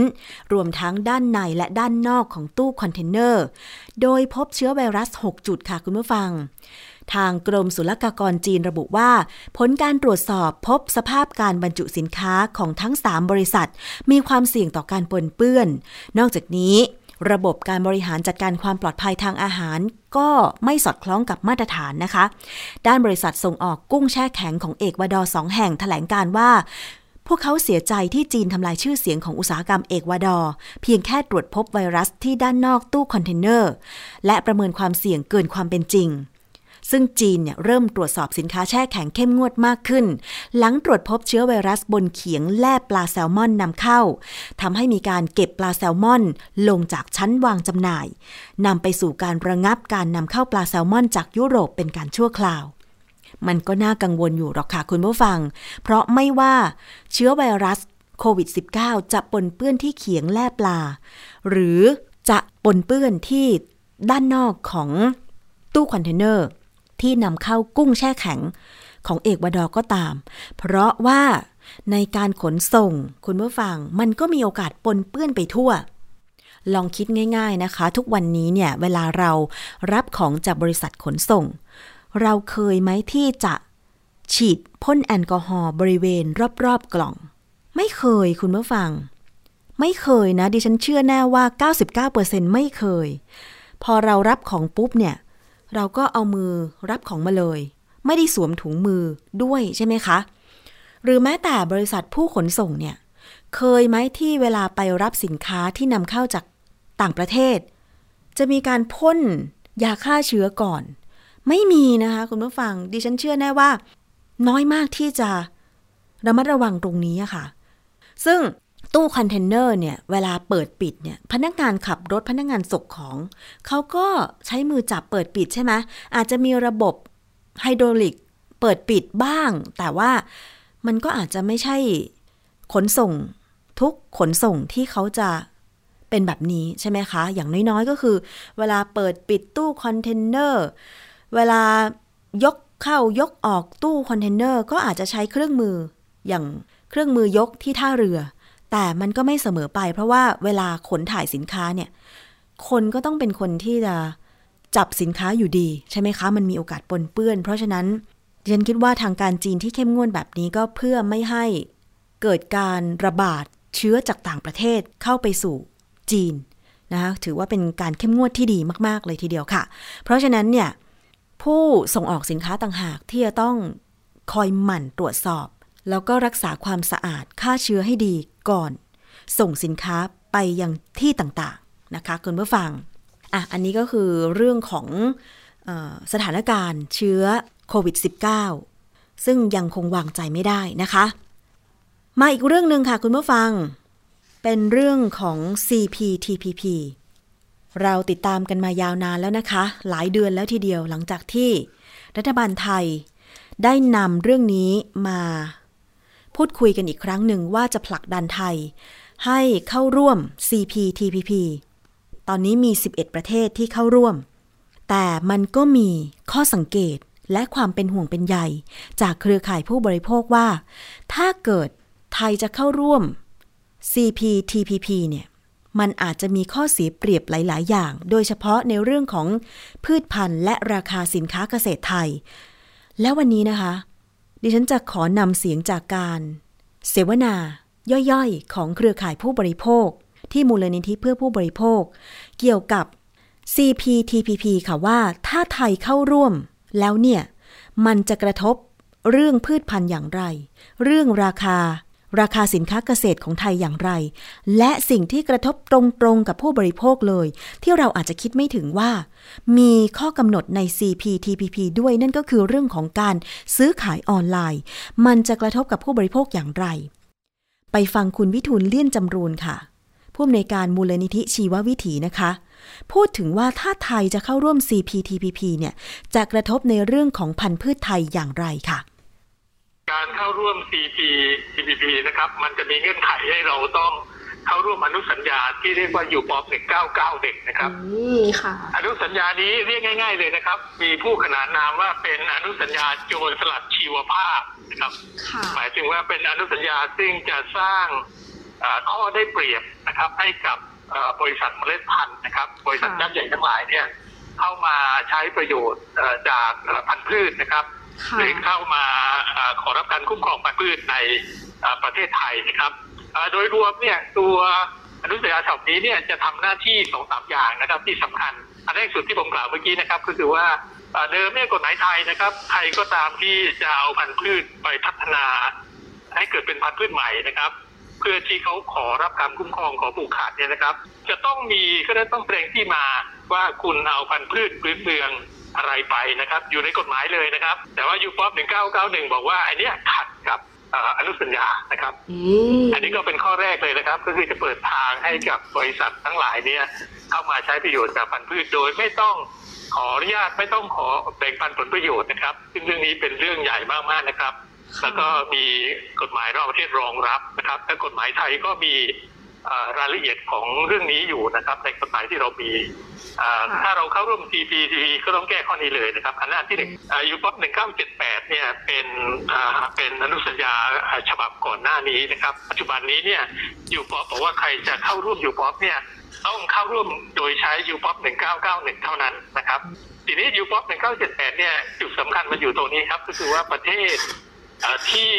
รวมทั้งด้านในและด้านนอกของตู้คอนเทนเนอร์ โดยพบเชื้อไวรัส 6 จุดค่ะคุณผู้ฟัง ทางกรมศุลกากรจีนระบุว่า ผลการตรวจสอบพบสภาพการบรรจุสินค้าของทั้ง 3 บริษัท มีความเสี่ยงต่อการปนเปื้อน นอกจากนี้ ระบบการบริหารจัดการความปลอดภัยทางอาหารก็ไม่สอดคล้องกับมาตรฐานนะคะ ด้านบริษัทส่งออกกุ้งแช่แข็งของเอกวาดอร์สองแห่งแถลงการณ์ว่าพวกเขาเสียใจที่จีนทำลายชื่อเสียงของอุตสาหกรรมเอกวาดอร์ เพียงแค่ตรวจพบไวรัสที่ด้านนอกตู้คอนเทนเนอร์ และประเมินความเสี่ยงเกินความเป็นจริง ซึ่งจีนเนี่ยเริ่มตรวจสอบสินค้าแช่แข็งเข้มงวดมากขึ้น หลังตรวจพบเชื้อไวรัสบนเขียงแล่ปลาแซลมอนนำเข้าทำให้มีการเก็บปลาแซลมอน ลงจากชั้นวางจำหน่ายนำไปสู่การระงับการนำเข้าปลาแซลมอนจากยุโรปเป็นการชั่วคราวมันก็น่ากังวลอยู่หรอกค่ะคุณผู้ฟัง เพราะไม่ว่าเชื้อไวรัสโควิด -19 จะปนเปื้อนที่เขียงแล่ปลา หรือจะปนเปื้อนที่ด้านนอกของตู้คอนเทนเนอร์ ที่นำเข้ากุ้งแช่แข็งของเอกวาดอร์ก็ตาม เพราะว่าในการขนส่งคุณผู้ฟังมันก็มีโอกาสปนเปื้อนไปทั่ว ลองคิดง่าย ๆนะคะ ทุกวันนี้เนี่ยเวลาเรารับของจากบริษัทขนส่ง เราเคยไหมที่จะฉีดพ่นแอลกอฮอล์บริเวณรอบๆกล่อง ไม่เคยคุณผู้ฟัง ไม่เคยนะ ดิฉันเชื่อแน่ว่า 99%ไม่เคย พอเรารับของปุ๊บเนี่ย เราก็เอามือรับของมาเลย ไม่ได้สวมถุงมือด้วยใช่ไหมคะ หรือแม้แต่บริษัทผู้ขนส่งเนี่ย เคยไหมที่เวลาไปรับสินค้าที่นำเข้าจากต่างประเทศ จะมีการพ่นยาฆ่าเชื้อก่อน ไม่มีนะคะ คุณผู้ฟังดิฉันเชื่อแน่ว่า น้อยมากที่จะระมัดระวังตรงนี้ค่ะ ซึ่ง ตู้คอนเทนเนอร์เนี่ยเวลาเปิดปิดเนี่ยพนักงานขับรถพนักงานส่งของเขาก็ใช้มือจับเปิดปิดใช่ไหมอาจจะมีระบบไฮดรอลิกเปิดปิดบ้าง แต่ว่ามันก็อาจจะไม่ใช่ขนส่งทุกขนส่งที่เขาจะเป็นแบบนี้ใช่ไหมคะ อย่างน้อยๆก็คือ เวลาเปิดปิดตู้คอนเทนเนอร์เวลายกเข้ายกออกตู้คอนเทนเนอร์ก็อาจจะใช้เครื่องมืออย่างเครื่องมือยกที่ท่าเรือ แต่มันก็ไม่เสมอไป เพราะว่าเวลาขนถ่ายสินค้าเนี่ย คนก็ต้องเป็นคนที่จะจับสินค้าอยู่ดี ใช่ไหมคะ มันมีโอกาสปนเปื้อน เพราะฉะนั้นฉันคิดว่าทางการจีนที่เข้มงวดแบบนี้ก็เพื่อไม่ให้เกิดการระบาดเชื้อจากต่างประเทศเข้าไปสู่จีนนะคะถือว่าเป็นการเข้มงวดที่ดีมาก ๆ เลยทีเดียวค่ะ เพราะฉะนั้นเนี่ยผู้ส่งออกสินค้าต่างหากที่จะต้องคอยหมั่นตรวจสอบ แล้วก็รักษาความสะอาดฆ่าเชื้อให้ดีก่อน ส่งสินค้าไปยังที่ต่างๆนะคะคุณผู้ฟังอะอันนี้ก็คือเรื่องของออสถานการณ์เชื้อโควิด -19 ซึ่งยังคงวางใจไม่ได้นะคะ มาอีกเรื่องหนึ่งค่ะคุณผู้ฟัง เป็นเรื่องของ CPTPP เราติดตามกันมายาวนานแล้วนะคะ หลายเดือนแล้วทีเดียวหลังจากที่ รัฐบาลไทยได้นำเรื่องนี้มา พูดคุยกันอีกครั้งหนึ่งว่าจะผลักดันไทย ให้เข้าร่วม CPTPP ตอนนี้มี 11 ประเทศที่เข้าร่วม แต่มันก็มีข้อสังเกตและความเป็นห่วงเป็นใยจากเครือข่ายผู้บริโภคว่า ถ้าเกิดไทยจะเข้าร่วม CPTPP เนี่ย มันอาจจะมีข้อเสียเปรียบหลาย ๆ อย่าง โดยเฉพาะในเรื่องของพืชพันธุ์และราคาสินค้าเกษตรไทย และวันนี้นะคะ ดิฉันจะขอนำเสียงจากการ เสวนา ย่อยๆ ของเครือข่ายผู้บริโภค ที่มูลนิธิเพื่อผู้บริโภค เกี่ยวกับ CPTPP ค่ะว่า ถ้าไทยเข้าร่วม แล้วเนี่ย มันจะกระทบเรื่องพืชพันธุ์อย่างไร เรื่องราคา ราคาสินค้าเกษตรของไทยอย่างไร และสิ่งที่กระทบตรงๆกับผู้บริโภคเลย ที่เราอาจจะคิดไม่ถึงว่า มีข้อกำหนดใน CPTPP ด้วยนั่นก็คือเรื่องของการซื้อขายออนไลน์ มันจะกระทบกับผู้บริโภคอย่างไร ไปฟังคุณวิทูลเลี่ยนจำรูนค่ะผู้อำนวยการมูลนิธิชีววิถีนะคะ พูดถึงว่าถ้าไทยจะเข้าร่วม CPTPP เนี่ยจะกระทบในเรื่องของพันธุ์พืชไทยอย่างไรค่ะ การเข้าร่วม CPTPP นะครับ มันจะมีเงื่อนไขให้เราต้องเข้าร่วมอนุสัญญาที่เรียกว่าอยู่ปอบ199เด็กนะครับอืมค่ะ อนุสัญญานี้เรียกง่าย ๆ เลยนะครับ มีผู้ขนานนามว่าเป็นอนุสัญญาโจรสลัดชีวภาพนะครับค่ะหมายถึงว่าเป็นอนุสัญญาซึ่งจะสร้างเอ่อข้อได้เปรียบนะครับ ให้กับเอ่อบริษัทเมล็ดพันธุ์นะครับ บริษัทค่ะยักษ์ใหญ่ทั้งหลายเนี่ยเข้ามาใช้ประโยชน์เอ่อจากเอ่อพันธุ์พืชนะครับค่ะ หรือเข้ามาอขอรับการคุ้มครองพันธุ์พืชในประเทศไทยนะครับโดยรวมเนี่ยตัวอนุสัญญาฉบับนี้เนี่ยจะทำหน้าที่สองสามอย่างนะครับที่สำคัญ อันแรกสุดที่ผมกล่าวเมื่อกี้นะครับ ก็คือว่าเอ่อเดิมเนี่ยกฎหมายไทยนะครับใครก็ตามที่จะเอาพันธุ์พืชไปพัฒนา ให้เกิดเป็นพันธุ์พืชใหม่นะครับ เพื่อที่เขาขอรับการคุ้มครองขอปลูกขาดเนี่ยนะครับ จะต้องมีก็ต้องแสดงที่มาว่าคุณเอาพันธุ์พืชพื้นเมือง อะไรไปนะครับ อยู่ในกฎหมายเลยนะครับ แต่ว่ายูฟอป1991 บอกว่าไอเนี้ยขัดกับอนุสัญญานะครับอันนี้ก็เป็นข้อแรกเลยนะครับ ก็คือจะเปิดทางให้กับบริษัททั้งหลายเนี่ยเข้ามาใช้ประโยชน์จากพันธุ์พืชโดยไม่ต้องขออนุญาตไม่ต้องขอแบ่งปันผลประโยชน์นะครับ ซึ่งเรื่องนี้เป็นเรื่องใหญ่มากๆนะครับ แล้วก็มีกฎหมายรอบประเทศรองรับนะครับแต่กฎหมายไทยก็มี รายละเอียดของเรื่องนี้อยู่นะครับในกฎหมายที่เรามีถ้าเราเข้าร่วม CPTPP ก็ต้องแก้ข้อนี้เลยนะครับอันนั้นที่หนึ่ง UPOV 1978 เนี่ยเป็นเป็นอนุสัญญาฉบับก่อนหน้านี้นะครับ ปัจจุบันนี้เนี่ย UPOV บอกว่าใครจะเข้าร่วม UPOV เนี่ยต้องเข้าร่วมโดยใช้ UPOV 1991 เท่านั้นนะครับ ทีนี้ UPOV 1978 เนี่ยจุดสำคัญมันอยู่ตรงนี้ครับ ก็คือว่าประเทศที่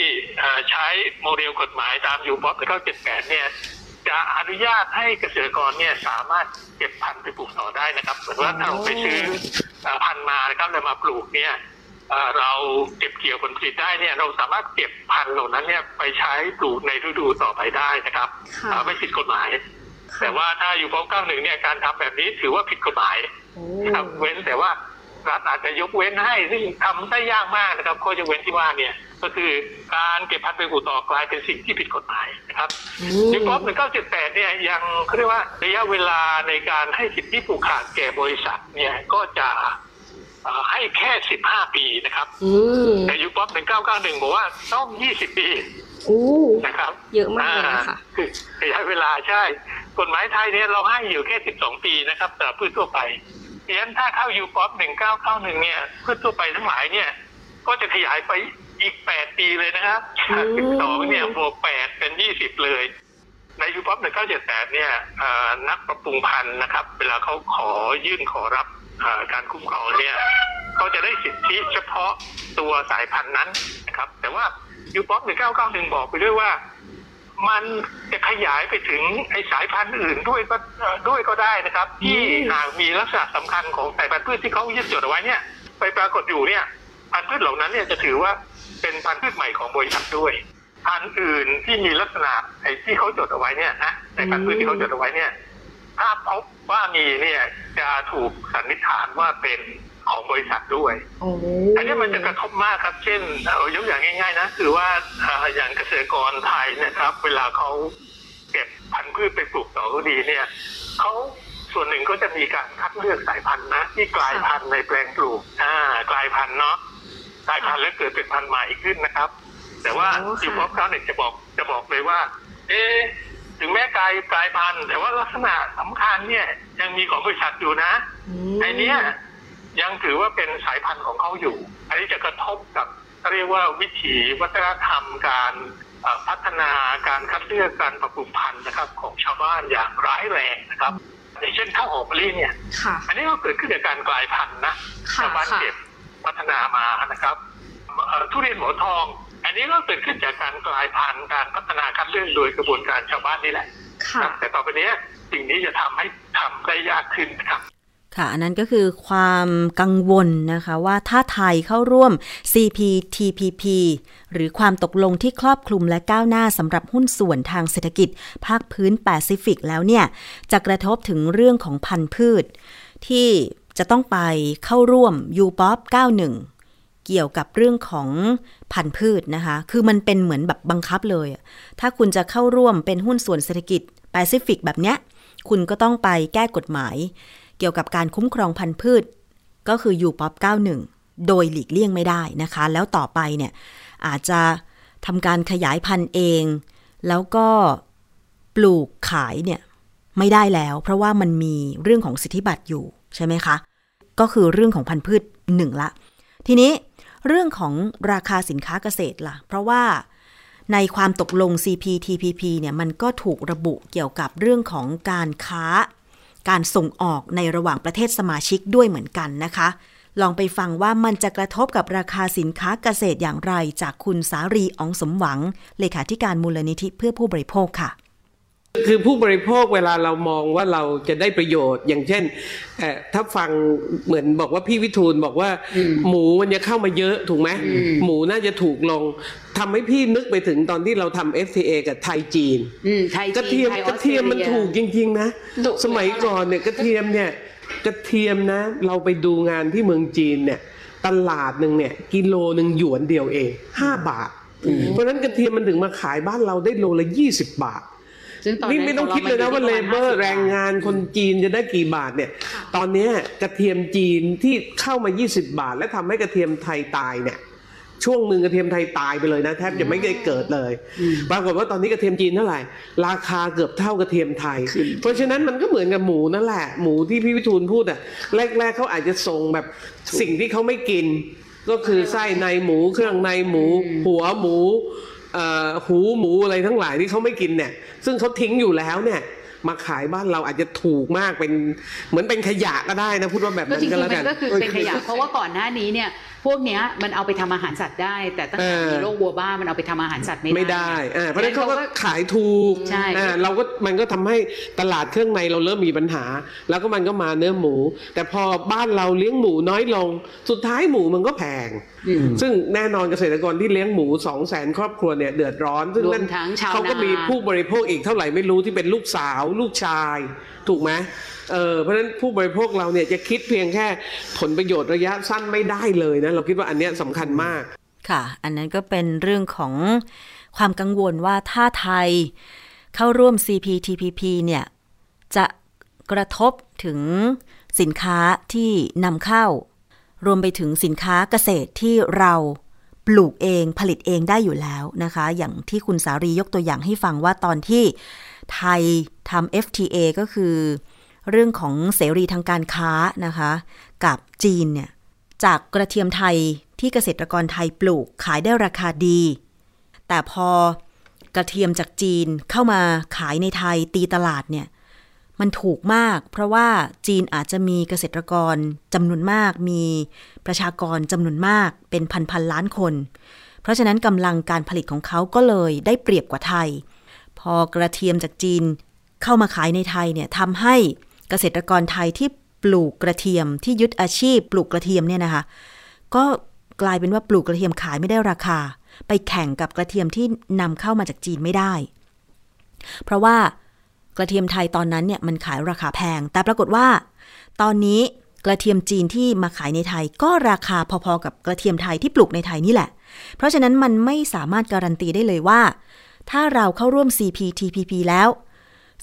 ใช้โมเดลกฎหมายตามยูป๊อป1978 เนี่ย จะอนุญาตให้เกษตรกรเนี่ยสามารถเก็บพันธุ์ไปปลูกต่อได้นะครับเหมือนว่าถ้าเราไปซื้อพันธุ์มานะครับแล้วมาปลูกเนี่ยเราเก็บเกี่ยวผลผลิตได้เนี่ยเราสามารถเก็บพันธุ์เหล่านั้นเนี่ยไปใช้ปลูกในฤดูต่อไปได้นะครับไม่ผิดกฎหมาย แต่ว่าถ้าอยู่พร้อมก้าหนึ่งเนี่ยการทำแบบนี้ถือว่าผิดกฎหมายครับเว้นแต่ว่า รัฐอาจจะยกเว้นให้ซึ่งทำได้ยากมากนะครับข้อยกเว้นที่ว่าเนี่ยก็คือการเก็บพันธุ์ไปปลูกต่อกลายเป็นสิ่งที่ผิดกฎหมายนะครับ UPOV หนึ่งเก้าเจ็ดแปดเนี่ยยังเขาเรียกว่าระยะเวลาในการให้สิทธิผูกขาดแก่บริษัทเนี่ยก็จะให้แค่สิบห้าปีนะครับแต่ UPOV หนึ่งเก้าเก้าหนึ่งบอกว่าต้องยี่สิบปีนะครับ เยอะมากเลยค่ะคือระยะเวลาใช่ กฎหมายไทยเนี่ยเราให้อยู่แค่สิบสองปีนะครับสำหรับพืชทั่วไปเพราะ ฉะนั้นถ้าเข้า UPOV หนึ่งเก้าเก้าหนึ่งเนี่ยพืชทั่วไปทั้งหลายเนี่ย ก็จะขยายไปอีกแปดปีเลยนะครับจากสิบสองเนี่ยบวกแปดเป็นยี่สิบเลย ในยูป๊อปหนึ่งเก้าเจ็ดแปดเนี่ยนักประปรุงพันธุ์นะครับ เวลาเขาขอยื่นขอรับการคุ้มครองเนี่ยเขาจะได้สิทธิเฉพาะตัวสายพันธุ์นั้นนะครับ แต่ว่ายูป๊อปหนึ่งเก้าเก้าหนึ่งบอกไปด้วยว่า มันจะขยายไปถึงไอสายพันธุ์อื่นด้วยก็ด้วยก็ได้นะครับ ที่หากมีลักษณะสำคัญของสายพันธุ์พืชที่เขายึดจดเอาไว้เนี่ย ไปปรากฏอยู่เนี่ย พันธุ์พืชเหล่านั้นเนี่ยจะถือว่าเป็นพันธุ์พืชใหม่ของบริษัทด้วย พันธุ์อื่นที่มีลักษณะไอ้ที่เขาจดเอาไว้เนี่ยนะในพันธุ์พืชที่เขาจดเอาไว้เนี่ย ถ้าพบว่ามีเนี่ยจะถูกสันนิษฐานว่าเป็น ของบริษัทด้วยอันนี้มันจะกระทบมากครับ เช่นเอายกอย่างง่าย ๆ นะคือว่าอย่างเกษตรกรไทยนะครับ เวลาเขาเก็บพันธุ์พืชไปปลูกต่อก็ดีเนี่ยเขาส่วนหนึ่งก็จะมีการคัดเลือกสายพันธุ์นะที่กลายพันธุ์ในแปลงปลูกอ่ากลายพันธุ์เนาะกลายพันธุ์แล้วเกิดเป็นพันธุ์ใหม่ขึ้นนะครับ แต่ว่าจิวพอปเก้าเนี่ยจะบอกจะบอกเลยว่า เอ๊ถึงแม้กลายกลายพันธุ์แต่ว่าลักษณะสำคัญเนี่ยยังมีของบริษัทอยู่นะไอเนี้ย ยังถือว่าเป็นสายพันธุ์ของเขาอยู่ อันนี้จะกระทบกับเรียกว่าวิถีวัฒนธรรมการพัฒนาการคัดเลือกการปรับปรุงพันธุ์นะครับ ของชาวบ้านอย่างร้ายแรงนะครับอย่างเช่นข้าวหอมมะลิเนี่ย อันนี้ก็เกิดขึ้นจากการกลายพันธุ์นะชาวบ้านเก็บพัฒนามานะครับทุเรียนหมอทอง อันนี้ก็เกิดขึ้นจากการกลายพันธุ์การพัฒนาคัดเลือกโดยกระบวนการชาวบ้านนี่แหละแต่ต่อไปนี้สิ่งนี้จะทำให้ทำได้ยากขึ้นนะครับ ค่ะ อันนั้นก็คือความกังวลนะคะว่าถ้าไทยเข้าร่วม CPTPP หรือความตกลงที่ครอบคลุมและก้าวหน้าสำหรับหุ้นส่วนทางเศรษฐกิจ ภาคพื้นแปซิฟิกแล้วเนี่ย จะกระทบถึงเรื่องของพันธุ์พืช ที่จะต้องไปเข้าร่วม UPOP 91เกี่ยวกับเรื่องของพันธุ์พืชนะคะ คือมันเป็นเหมือนแบบบังคับเลย ถ้าคุณจะเข้าร่วมเป็นหุ้นส่วนเศรษฐกิจแปซิฟิกแบบเนี้ย คุณก็ต้องไปแก้กฎหมาย กี่ยวกับการคุ้มครองพันธุ์พืช ก็คืออยู่ป๊อป91 โดยหลีกเลี่ยงไม่ได้นะคะ แล้วต่อไปเนี่ยอาจจะทำการขยายพันธุ์เอง แล้วก็ปลูกขายเนี่ยไม่ได้แล้ว เพราะว่ามันมีเรื่องของสิทธิบัตรอยู่ใช่ไหมคะ ก็คือเรื่องของพันธุ์พืชหนึ่งละ ทีนี้เรื่องของราคาสินค้าเกษตรละ่ะ เพราะว่าในความตกลง CPTPP เนี่ยมันก็ถูกระบุเกี่ยวกับเรื่องของการค้า การส่งออกในระหว่างประเทศสมาชิกด้วยเหมือนกันนะคะ ลองไปฟังว่ามันจะกระทบกับราคาสินค้าเกษตรอย่างไรจากคุณสารีอองสมหวัง เลขาธิการมูลนิธิเพื่อผู้บริโภคค่ะ คือผู้บริโภคเวลาเรามองว่าเราจะได้ประโยชน์ อย่างเช่นเอ่อถ้าฟังเหมือนบอกว่าพี่วิทูลบอกว่า หมูมันจะเข้ามาเยอะถูกไหมหมูน่าจะถูกลงทำให้พี่นึกไปถึงตอนที่เราทำ FTA กับไทยจีนอืมไทยจีนกระเทียมไทกระเทียมมันออสตรถูกจริง ๆ นะถูกสมัยก่อนเนี่ยกระเทียมเนี่ยกระเทียมนะ เราไปดูงานที่เมืองจีนเนี่ย ตลาดหนึ่งเนี่ยกิโลหนึ่งหยวนเดียวเองห้าบาท เพราะฉะนั้นกระเทียมมันถึงมาขายบ้านเราได้โลละยี่สิบบาท ซึ่งตอนนี่นั้นไม่ต้องคิดเลยนะว่าขเลงเบอร์มันแรงงานคนจีนจะได้กี่บาทเนี่ย ตอนเนี้ยกระเทียมจีนที่เข้ามา 20 บาท และทำให้กระเทียมไทยตายเนี่ยช่วงหนึ่งกระเทียมไทยตายไปเลยนะแทบจะไม่ได้เกิดเลยปรากฏว่าตอนนี้กระเทียมจีนเท่าไหร่ ราคาเกือบเท่ากระเทียมไทย เพราะฉะนั้นมันก็เหมือนกับหมูนั่นแหละ หมูที่พี่วิทูลพูดอะแรก ๆเขาอาจจะส่งแบบสิ่งที่เขาไม่กิน ก็คือไส้ในหมูเครื่องในหมู หัวหมูเอ่อ หูหมูอะไรทั้งหลายที่เขาไม่กินเนี่ย ซึ่งเขาทิ้งอยู่แล้วเนี่ย มาขายบ้านเราอาจจะถูกมากเป็นเหมือนเป็นขยะก็ได้นะพูดว่าแบบก็นั้นจริงก็ๆแล้วมักันนก็คือเป็นขยะเพราะว่าก่อนหน้านี้เนี่ยพวกเนี้ยมันเอาไปทำอาหารสัตว์ได้ แต่ตั้งแต่เออมีโรควัวบ้ามันเอาไปทำอาหารสัตว์ไม่ได้ไม่ได้อ่าเพราะฉะนั้นเขาก็ก็ขายถูกใช่อ่าเราก็มันก็ทำให้ตลาดเครื่องในเราเริ่มมีปัญหา แล้วก็มันก็มาเนื้อหมู แต่พอบ้านเราเลี้ยงหมูน้อยลง สุดท้ายหมูมันก็แพง ซึ่งแน่นอนเกษตรกรที่เลี้ยงหมูสองแสนครอบครัวเนี่ยเดือดร้อน ซึ่งรวนั่มนทั้งชาวเขาก็นามีผู้บริโภคอีกเท่าไหร่ไม่รู้ที่เป็นลูกสาวลูกชาย ถูกไหมเออเพราะฉะนั้นผู้บริโภคเราเนี่ยจะคิดเพียงแค่ผลประโยชน์ระยะสั้นไม่ได้เลยนะ เราคิดว่าอันเนี้ยสำคัญมาก ค่ะ อันนั้นก็เป็นเรื่องของความกังวลว่าถ้าไทยเข้าร่วม CPTPP เนี่ยจะกระทบถึงสินค้าที่นำเข้า รวมไปถึงสินค้าเกษตรที่เราปลูกเองผลิตเองได้อยู่แล้วนะคะ อย่างที่คุณสารียกตัวอย่างให้ฟังว่าตอนที่ไทยทำ FTA ก็คือ เรื่องของเสรีทางการค้านะคะ กับจีนเนี่ยจากกระเทียมไทยที่เกษตรกรไทยปลูกขายได้ราคาดี แต่พอกระเทียมจากจีนเข้ามาขายในไทยตีตลาดเนี่ย มันถูกมาก เพราะว่าจีนอาจจะมีเกษตรกรจำนวนมาก มีประชากรจำนวนมากเป็นพันพันล้านคน เพราะฉะนั้นกำลังการผลิตของเขาก็เลยได้เปรียบกว่าไทย พอกระเทียมจากจีนเข้ามาขายในไทยเนี่ยทำให้เกษตรกรไทยที่ปลูกกระเทียมที่ยึดอาชีพปลูกกระเทียมเนี่ยนะคะ ก็กลายเป็นว่าปลูกกระเทียมขายไม่ได้ราคา ไปแข่งกับกระเทียมที่นำเข้ามาจากจีนไม่ได้ เพราะว่า กระเทียมไทยตอนนั้นเนี่ยมันขายราคาแพง แต่ปรากฏว่า ตอนนี้กระเทียมจีนที่มาขายในไทยก็ราคาพอๆกับกระเทียมไทยที่ปลูกในไทยนี่แหละ เพราะฉะนั้นมันไม่สามารถการันตีได้เลยว่า ถ้าเราเข้าร่วม CPTPP แล้ว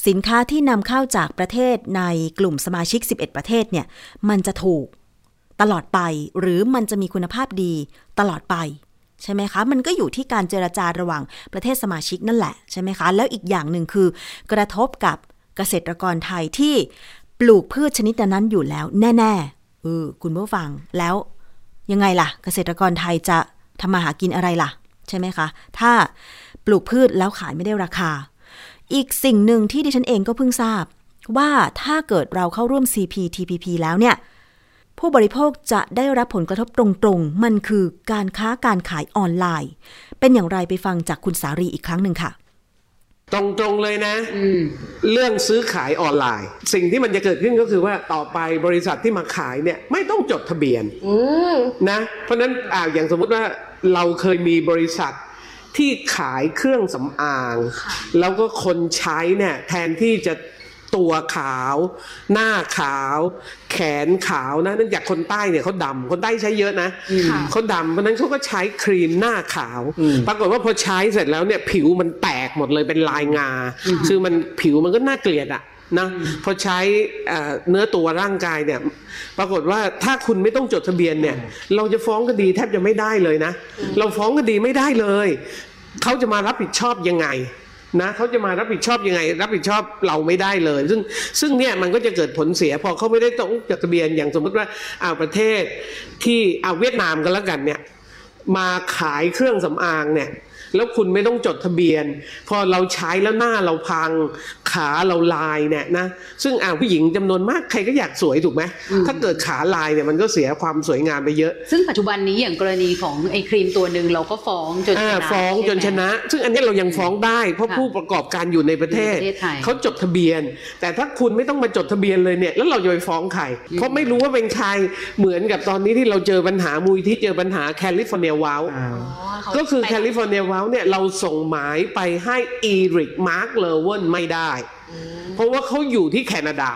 สินค้าที่นำเข้าจากประเทศในกลุ่มสมาชิก 11 ประเทศเนี่ยมันจะถูกตลอดไปหรือมันจะมีคุณภาพดีตลอดไป ใช่ไหมคะ มันก็อยู่ที่การเจรจาระหว่างประเทศสมาชิกนั่นแหละใช่ไหมคะ แล้วอีกอย่างหนึ่งคือกระทบกับเกษตรกรไทยที่ปลูกพืชชนิดนั้นอยู่แล้ว แน่ๆเออคุณผู้ฟังแล้วยังไงล่ะ เกษตรกรไทยจะทำมาหากินอะไรล่ะ ใช่ไหมคะ ถ้าปลูกพืชแล้วขายไม่ได้ราคา อีกสิ่งหนึ่งที่ดิฉันเองก็เพิ่งทราบ ว่าถ้าเกิดเราเข้าร่วม CPTPP แล้วเนี่ย ผู้บริโภคจะได้รับผลกระทบตรงๆ มันคือการค้าการขายออนไลน์ เป็นอย่างไรไปฟังจากคุณสารีอีกครั้งหนึ่งค่ะ ตรงๆเลยนะ เรื่องซื้อขายออนไลน์ สิ่งที่มันจะเกิดขึ้นก็คือว่าต่อไปบริษัทที่มาขายเนี่ยไม่ต้องจดทะเบียนนะ เพราะฉะนั้นอ่าอย่างสมมุติว่าเราเคยมีบริษัทที่ขายเครื่องสำอาง แล้วก็คนใช้เนี่ยแทนที่จะ ตัวขาว หน้าขาว แขนขาวนะเนื่องจากคนใต้เนี่ยเขาดำคนใต้ใช้เยอะนะเขาดำเพราะฉะนั้นเขาก็ใช้ครีมหน้าขาว ปรากฏว่าพอใช้เสร็จแล้วเนี่ยผิวมันแตกหมดเลยเป็นลายงา คือมันผิวมันก็น่าเกลียดอะนะพอใช้เอ่อเนื้อตัวร่างกายเนี่ยปรากฏว่าถ้าคุณไม่ต้องจดทะเบียนเนี่ย เราจะฟ้องคดีแทบจะไม่ได้เลยนะ เราฟ้องคดีไม่ได้เลย เขาจะมารับผิดชอบยังไง นะเขาจะมารับผิดชอบยังไง รับผิดชอบเราไม่ได้เลย ซึ่งซึ่งเนี่ยมันก็จะเกิดผลเสีย พอเขาไม่ได้ต้องจดทะเบียนอย่างสมมติว่าอ่าประเทศที่อ่าเวียดนามกันแล้วกันเนี่ยมาขายเครื่องสำอางเนี่ย แล้วคุณไม่ต้องจดทะเบียน พอเราใช้แล้วหน้าเราพัง ขาเราลายเนี่ยนะซึ่งอ่าผู้หญิงจำนวนมากใครก็อยากสวยถูกไหมถ้าเกิดขาลายเนี่ยมันก็เสียความสวยงามไปเยอะ ซึ่งปัจจุบันนี้อย่างกรณีของไอ้ครีมตัวหนึ่งเราก็ฟ้องจนชอ่านะฟ้องจนชใไหมนะ ซึ่งอันนี้เรายังฟ้องได้ เพราะค่ะผู้ประกอบการอยู่ในประเทศอยู่ในประเทศไทยเขาจดทะเบียน แต่ถ้าคุณไม่ต้องมาจดทะเบียนเลยเนี่ยแล้วเราจะไปฟ้องใครเพราะไม่รู้ว่าเป็นใครเหมือนกับตอนนี้ที่เราเจอปัญหามูลนิธิเจอปัญหา California WOW ก็คือ California WOW เนี่ยเราส่งหมายไปให้ Eric Mark Levine ไม่ได้ เพราะว่าเขาอยู่ที่แคนาดา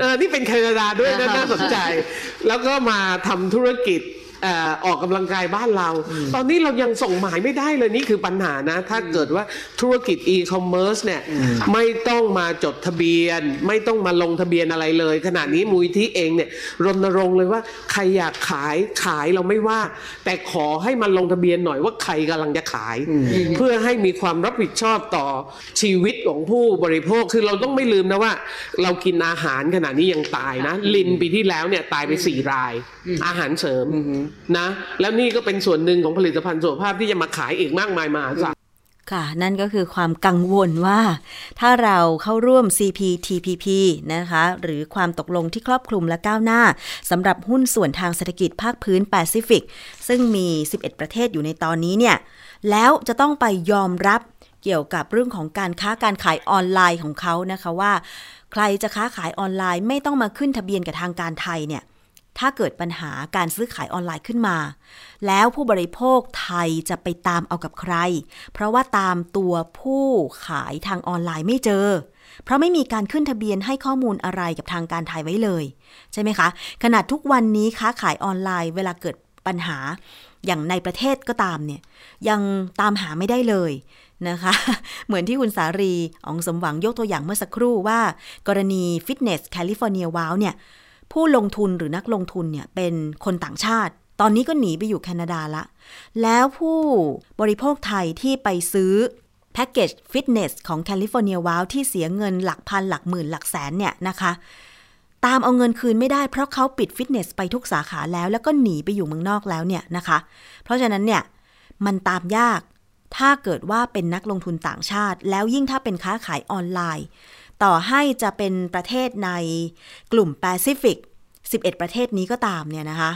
เออนี่เป็นแคนาดาด้วยนะอ่าน่าสนใจ แล้วก็มาทำธุรกิจเอ่อออกกำลังกายบ้านเรา ตอนนี้เรายังส่งหมายไม่ได้เลยนี่คือปัญหานะ ถ้าเกิดว่าธุรกิจอีคอมเมิร์ซเนี่ยไม่ต้องมาจดทะเบียน ไม่ต้องมาลงทะเบียนอะไรเลย ขณะนี้มูลที่เองเนี่ยรณรงค์เลยว่าใครอยากขายขายเราไม่ว่า แต่ขอให้มันลงทะเบียนหน่อยว่าใครกำลังจะขาย เพื่อให้มีความรับผิดชอบต่อชีวิตของผู้บริโภคคือเราต้องไม่ลืมนะว่า เรากินอาหารขณะนี้ยังตายนะ ลินปีที่แล้วเนี่ยตายไปสี่ราย อาหารเสริมนะแล้วนี่ก็เป็นส่วนหนึ่งของผลิตภัณฑ์สุขภาพที่จะมาขายอีกมากมายมหาศาลค่ะนั่นก็คือความกังวลว่า ถ้าเราเข้าร่วม CPTPP นะคะ หรือความตกลงที่ครอบคลุมและก้าวหน้าสำหรับหุ้นส่วนทางเศรษฐกิจภาคพื้นแปซิฟิก ซึ่งมี 11 ประเทศอยู่ในตอนนี้เนี่ย แล้วจะต้องไปยอมรับเกี่ยวกับเรื่องของการค้าการขายออนไลน์ของเขานะคะว่า ใครจะค้าขายออนไลน์ไม่ต้องมาขึ้นทะเบียนกับทางการไทยเนี่ย ถ้าเกิดปัญหาการซื้อขายออนไลน์ขึ้นมา แล้วผู้บริโภคไทยจะไปตามเอากับใคร เพราะว่าตามตัวผู้ขายทางออนไลน์ไม่เจอ เพราะไม่มีการขึ้นทะเบียนให้ข้อมูลอะไรกับทางการไทยไว้เลย ใช่ไหมคะ ขนาดทุกวันนี้ค้าขายออนไลน์เวลาเกิดปัญหาอย่างในประเทศก็ตามเนี่ยยังตามหาไม่ได้เลยนะคะ เหมือนที่คุณสารีอองสมหวังยกตัวอย่างเมื่อสักครู่ว่า กรณีฟิตเนส California WOW เนี่ย ผู้ลงทุนหรือนักลงทุนเนี่ยเป็นคนต่างชาติ ตอนนี้ก็หนีไปอยู่แคนาดาละ แล้วผู้บริโภคไทยที่ไปซื้อแพ็กเกจฟิตเนสของแคลิฟอร์เนียวาวที่เสียเงินหลักพันหลักหมื่นหลักแสนเนี่ยนะคะ ตามเอาเงินคืนไม่ได้เพราะเขาปิดฟิตเนสไปทุกสาขาแล้ว แล้วก็หนีไปอยู่เมืองนอกแล้วเนี่ยนะคะ เพราะฉะนั้นเนี่ยมันตามยากถ้าเกิดว่าเป็นนักลงทุนต่างชาติ แล้วยิ่งถ้าเป็นค้าขายออนไลน์ ต่อให้จะเป็นประเทศในกลุ่มแปซิฟิก 11 ประเทศนี้ก็ตามเนี่ยนะคะ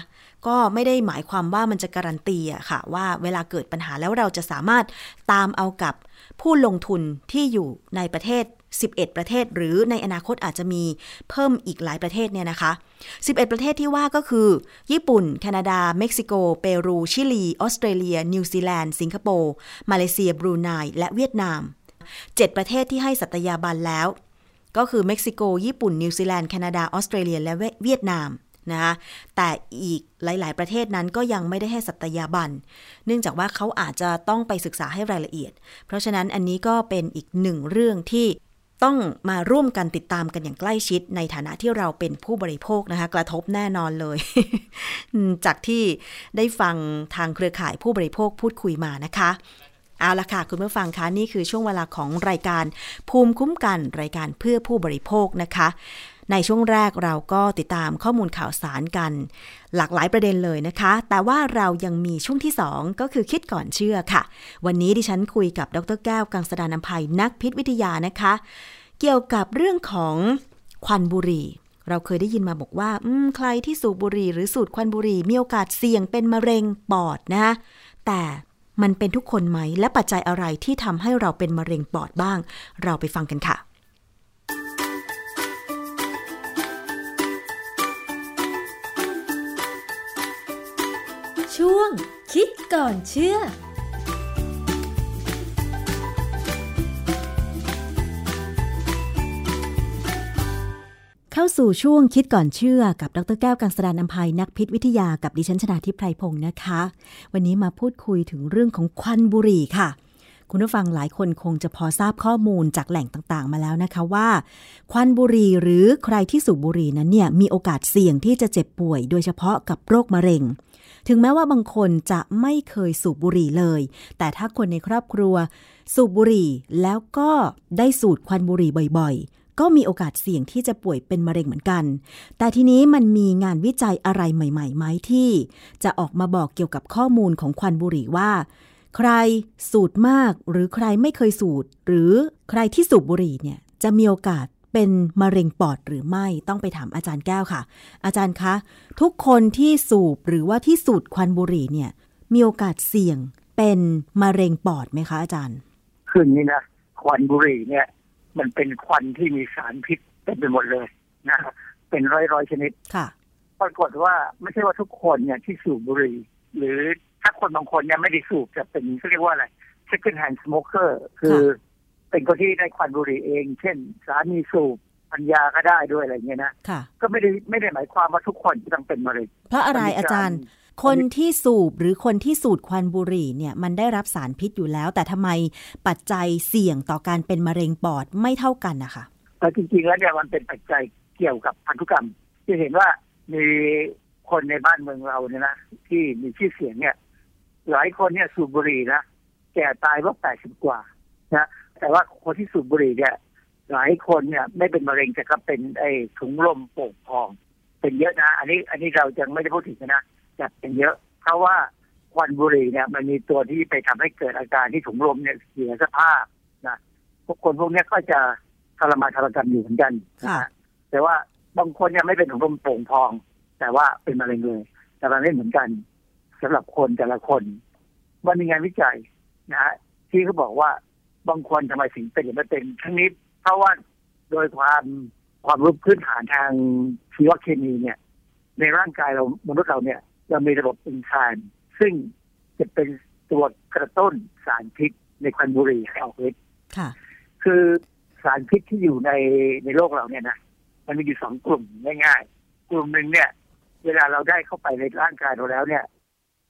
ก็ไม่ได้หมายความว่ามันจะการันตีอะค่ะ ว่าเวลาเกิดปัญหาแล้วเราจะสามารถตามเอากับผู้ลงทุนที่อยู่ในประเทศ 11 ประเทศ หรือในอนาคตอาจจะมีเพิ่มอีกหลายประเทศเนี่ยนะคะ 11 ประเทศที่ว่าก็คือ ญี่ปุ่น แคนาดา เม็กซิโก เปรู ชิลี ออสเตรเลีย นิวซีแลนด์ สิงคโปร์ มาเลเซีย บรูไน และเวียดนาม 7 ประเทศที่ให้สัตยาบันแล้ว ก็คือเม็กซิโก ญี่ปุ่น นิวซีแลนด์ แคนาดา ออสเตรเลีย และเวียดนามนะคะแต่อีกหลาย ๆ ประเทศนั้นก็ยังไม่ได้ให้สัตยาบัน เนื่องจากว่าเขาอาจจะต้องไปศึกษาให้รายละเอียด เพราะฉะนั้นอันนี้ก็เป็นอีกหนึ่งเรื่องที่ต้องมาร่วมกันติดตามกันอย่างใกล้ชิด ในฐานะที่เราเป็นผู้บริโภคนะคะ กระทบแน่นอนเลย จากที่ได้ฟังทางเครือข่ายผู้บริโภคพูดคุยมานะคะ เอาละค่ะ คุณผู้ฟังคะนี่คือช่วงเวลาของรายการภูมิคุ้มกันรายการเพื่อผู้บริโภคนะคะ ในช่วงแรกเราก็ติดตามข้อมูลข่าวสารกัน หลากหลายประเด็นเลยนะคะ แต่ว่าเรายังมีช่วงที่ 2 ก็คือคิดก่อนเชื่อค่ะ วันนี้ดิฉันคุยกับดรแก้วกังสดานนภัยนักพิษวิทยานะคะ เกี่ยวกับเรื่องของควันบุหรี่ เราเคยได้ยินมาบอกว่าอืมใครที่สูบบุหรี่หรือสูดควันบุหรี่มีโอกาสเสี่ยงเป็นมะเร็งปอดนะคะแต่ มันเป็นทุกคนไหม และปัจจัยอะไรที่ทำให้เราเป็นมะเร็งปอดบ้าง เราไปฟังกันค่ะช่วงคิดก่อนเชื่อ เข้าสู่ช่วงคิดก่อนเชื่อกับดรแก้วกังสดานนภัยนักพิษวิทยากับดิฉันชนาทิพไพรพงศ์นะคะ วันนี้มาพูดคุยถึงเรื่องของควันบุหรี่ค่ะ คุณผู้ฟังหลายคนคงจะพอทราบข้อมูลจากแหล่งต่างๆ มาแล้วนะคะว่า ควันบุหรี่หรือใครที่สูบบุหรี่นั้นเนี่ยมีโอกาสเสี่ยงที่จะเจ็บป่วย โดยเฉพาะกับโรคมะเร็ง ถึงแม้ว่าบางคนจะไม่เคยสูบบุหรี่เลย แต่ถ้าคนในครอบครัว สูบบุหรี่แล้วก็ได้สูดควันบุหรี่บ่อยๆ ก็มีโอกาสเสี่ยงที่จะป่วยเป็นมะเร็งเหมือนกัน แต่ทีนี้มันมีงานวิจัยอะไรใหม่ๆไหมที่ จะออกมาบอกเกี่ยวกับข้อมูลของควันบุหรี่ว่า ใครสูดมากหรือใครไม่เคยสูดหรือใครที่สูบบุหรี่เนี่ยจะมีโอกาสเป็นมะเร็งปอดหรือไม่ต้องไปถามอาจารย์แก้วค่ะ อาจารย์คะ ทุกคนที่สูบหรือว่าที่สูดควันบุหรี่เนี่ยมีโอกาสเสี่ยงเป็นมะเร็งปอดไหมคะอาจารย์ คืออย่างนี้นะควันบุหรี่เนี่ย มันเป็นควันที่มีสารพิษเต็มไปหมดเลยนะเป็นร้อยร้อยๆชนิดค่ะปรากฏว่าไม่ใช่ว่าทุกคนเนี่ยที่สูบบุหรี่หรือถ้าคนบางคนเนี่ยไม่ได้สูบจะเป็นเขาเรียกว่าอะไร second hand smoker คือเป็นคนที่ได้ควันบุหรี่เอง เช่น สามีสูบปัญญาก็ได้ด้วยอะไรเงี้ยนะค่ะก็ไม่ได้ไม่ได้หมายความว่าทุกคนจะต้องเป็นมะเร็งเพราะอะไรมันมีการอาจารย์ คนที่สูบหรือคนที่สูดควันบุหรี่เนี่ยมันได้รับสารพิษอยู่แล้ว แต่ทำไมปัจจัยเสี่ยงต่อการเป็นมะเร็งปอดไม่เท่ากันนะคะแต่จริงๆแล้วเนี่ยมันเป็นปัจจัยเกี่ยวกับพันธุกรรมจะเห็นว่ามีคนในบ้านเมืองเราเนี่ยนะที่มีชื่อเสียงเนี่ย หลายคนเนี่ยสูบบุหรี่นะแก่ตายว่าแปดสิบกว่านะแต่ว่าคนที่สูบบุหรี่เนี่ยหลายคนเนี่ยไม่เป็นมะเร็งแต่ก็เป็นไอ้ถุงลมโป่งพอง เป็นเยอะนะ อันนี้อันนี้เราจะไม่ได้พูดถึงนะ แต่เป็นเยอะ เพราะว่าควันบุหรี่เนี่ยมันมีตัวที่ไปทำให้เกิดอาการที่ถุงลมเนี่ยเสียสภาพนะพวกคนพวกนี้ก็จะทรมานทรกรรมอยู่เหมือนกันนะค่ะแต่ว่าบางคนเนี่ยไม่เป็นถุงลมโป่งพอง แต่ว่าเป็นมะเร็งเลย แต่มันไม่เหมือนกันสำหรับคนแต่ละคนมันมีงานวิจัยนะฮะที่เขาบอกว่าบางคนทำไมถึงเป็นหรือไม่เป็นทั้งนี้เพราะว่าโดยความความรู้พื้นฐานทางชีวเคมีเนี่ย ในร่างกายเรามนุษย์เราเนี่ย เรามีระบบเอนไซม์ซึ่งจะเป็นตัวกระตุ้นสารพิษในควันบุหรี่ให้ออกฤทธิ์ค่ะคือสารพิษที่อยู่ในในโลกเราเนี่ยนะมันมีอยู่สองกลุ่มง่ายๆ กลุ่มหนึ่งเนี่ย เวลาเราได้เข้าไปในร่างกายเราแล้วเนี่ย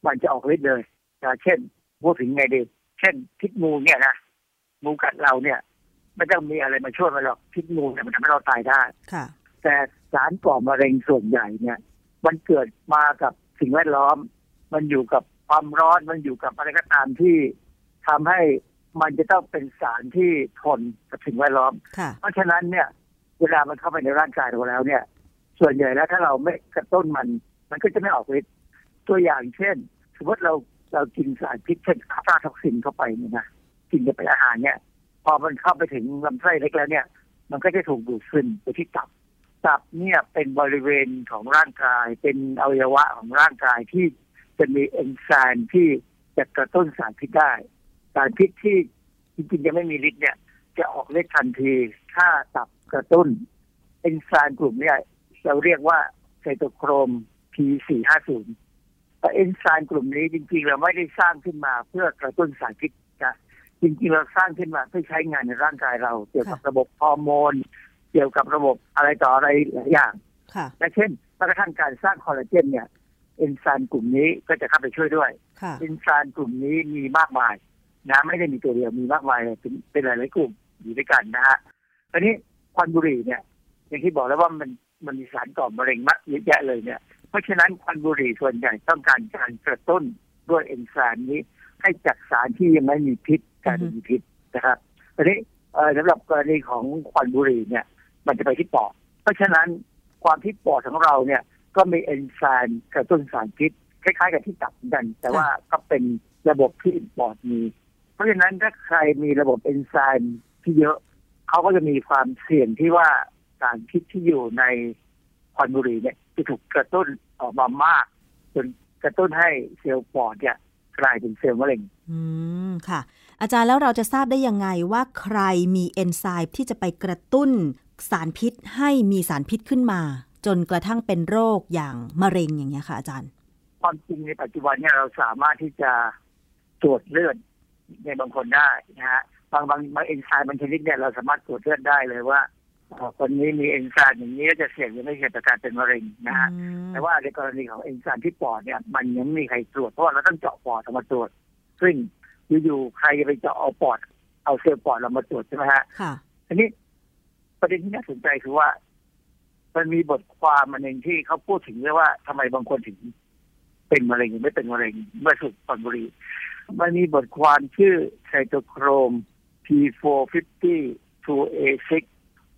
มันจะออกฤทธิ์เลยนะเช่นพูดถึงไงดีเช่นพิษงูเนี่ยนะงูกัดเราเนี่ยไม่ต้องมีอะไรมาช่วยมันหรอกพิษงูเนี่ยมันทำให้เราตายได้ค่ะแต่สารก่อมะเร็งส่วนใหญ่เนี่ย มันเกิดมากับ สิ่งแวดล้อม มันอยู่กับความร้อนมันอยู่กับอะไรก็ตามที่ทำให้มันจะต้องเป็นสารที่ทนกับสิ่งแวดล้อมค่ะเพราะฉะนั้นเนี่ยเวลามันเข้าไปในร่างกายเราแล้วเนี่ย ส่วนใหญ่แล้วถ้าเราไม่กระตุ้นมัน มันก็จะไม่ออกฤทธิ์ตัวอย่างเช่น สมมติเราเรากินสารพิษเช่นอะฟลาท็อกซินเข้าไปเนี่ยนะกินไปอาหารเนี่ย พอมันเข้าไปถึงลำไส้เล็กแล้วเนี่ย มันก็จะถูกดูดซึมไปที่ตับ ตับเนี่ยเป็นบริเวณของร่างกาย เป็นอวัยวะของร่างกายที่จะมีเอนไซม์ที่จะกระตุ้นสารพิษได้ สารพิษที่จริงๆยังไม่มีฤทธิ์เนี่ย จะออกฤทธิ์ทันทีถ้าตับกระตุ้น เอนไซม์กลุ่มเนี่ยเราเรียกว่าไซโตโครม P450 แต่เอนไซม์กลุ่มนี้จริงๆ เราไม่ได้สร้างขึ้นมาเพื่อกระตุ้นสารพิษนะจริงๆ เราสร้างขึ้นมาเพื่อใช้งานในร่างกายเรา เกี่ยวกับระบบฮอร์โมน เกี่ยวกับระบบอะไรต่ออะไรหลายอย่างค่ะและเช่นแม้กระทั่งการสร้างคอลลาเจนเนี่ยเอนไซม์กลุ่มนี้ก็จะเข้าไปช่วยด้วยค่ะเอนไซม์กลุ่มนี้มีมากมายนะไม่ได้มีตัวเดียวมีมากมายเลยเป็นเป็นหลายๆกลุ่มอยู่ด้วยกันนะฮะทีนี้ควันบุหรี่เนี่ย อย่างที่บอกแล้วว่ามันมันมีสารก่อมะเร็งมากเยอะแยะเลยเนี่ย เพราะฉะนั้นควันบุหรี่ส่วนใหญ่ต้องการการกระตุ้นด้วยเอนไซม์นี้ ให้จากสารที่ยังไม่มีพิษกลายเป็นมีพิษนะครับทีนี้เอ่อสำหรับกรณีของควันบุหรี่เนี่ย มันจะไปที่ปอด เพราะฉะนั้นความที่ปอดของเราเนี่ยก็มีเอนไซม์กระตุ้นสารพิษคล้ายๆกับที่ตับเหมือนกัน แต่ว่าก็เป็นระบบที่ปอดมี เพราะฉะนั้นถ้าใครมีระบบเอนไซม์ที่เยอะเขาก็จะมีความเสี่ยงที่ว่าสารพิษที่อยู่ในควันบุหรี่เนี่ยจะถูกกระตุ้นออกมามากจนกระตุ้นให้เซลล์ปอดเนี่ยกลายเป็นเซลล์มะเร็ง อืม ค่ะ อาจารย์แล้วเราจะทราบได้ยังไงว่าใครมีเอนไซม์ที่จะไปกระตุ้น สารพิษให้มีสารพิษขึ้นมา จนกระทั่งเป็นโรคอย่างมะเร็งอย่างเงี้ยค่ะอาจารย์ ความจริงในปัจจุบันเนี่ยเราสามารถที่จะตรวจเลือดในบางคนได้นะฮะบางบางบางเอนไซม์บางชนิดเนี่ยเราสามารถตรวจเลือดได้เลยว่าเอ่อคนนี้มีเอนไซม์อย่างนี้ก็จะเสี่ยงหรือไม่เสี่ยงต่อการเป็นมะเร็งนะฮะแต่ว่าในกรณีของเอนไซม์ที่ปอดเนี่ย มันยังไม่มีใครตรวจเพราะว่าเราต้องเจาะปอดเอามาตรวจ ซึ่งอยู่ๆใครจะไปเจาะเอาปอดเอาเซลล์ปอดเรามาตรวจใช่ไหมฮะค่ะทีนี้ ประเด็นที่น่าสนใจคือว่า มันมีบทความมันเองที่เขาพูดถึงเรื่องว่าทำไมบางคนถึง เป็นมะเร็งไม่เป็นมะเร็งเมื่อสูบควันบุรีมันมีบทความชื่อไซโตโครม P450 2A6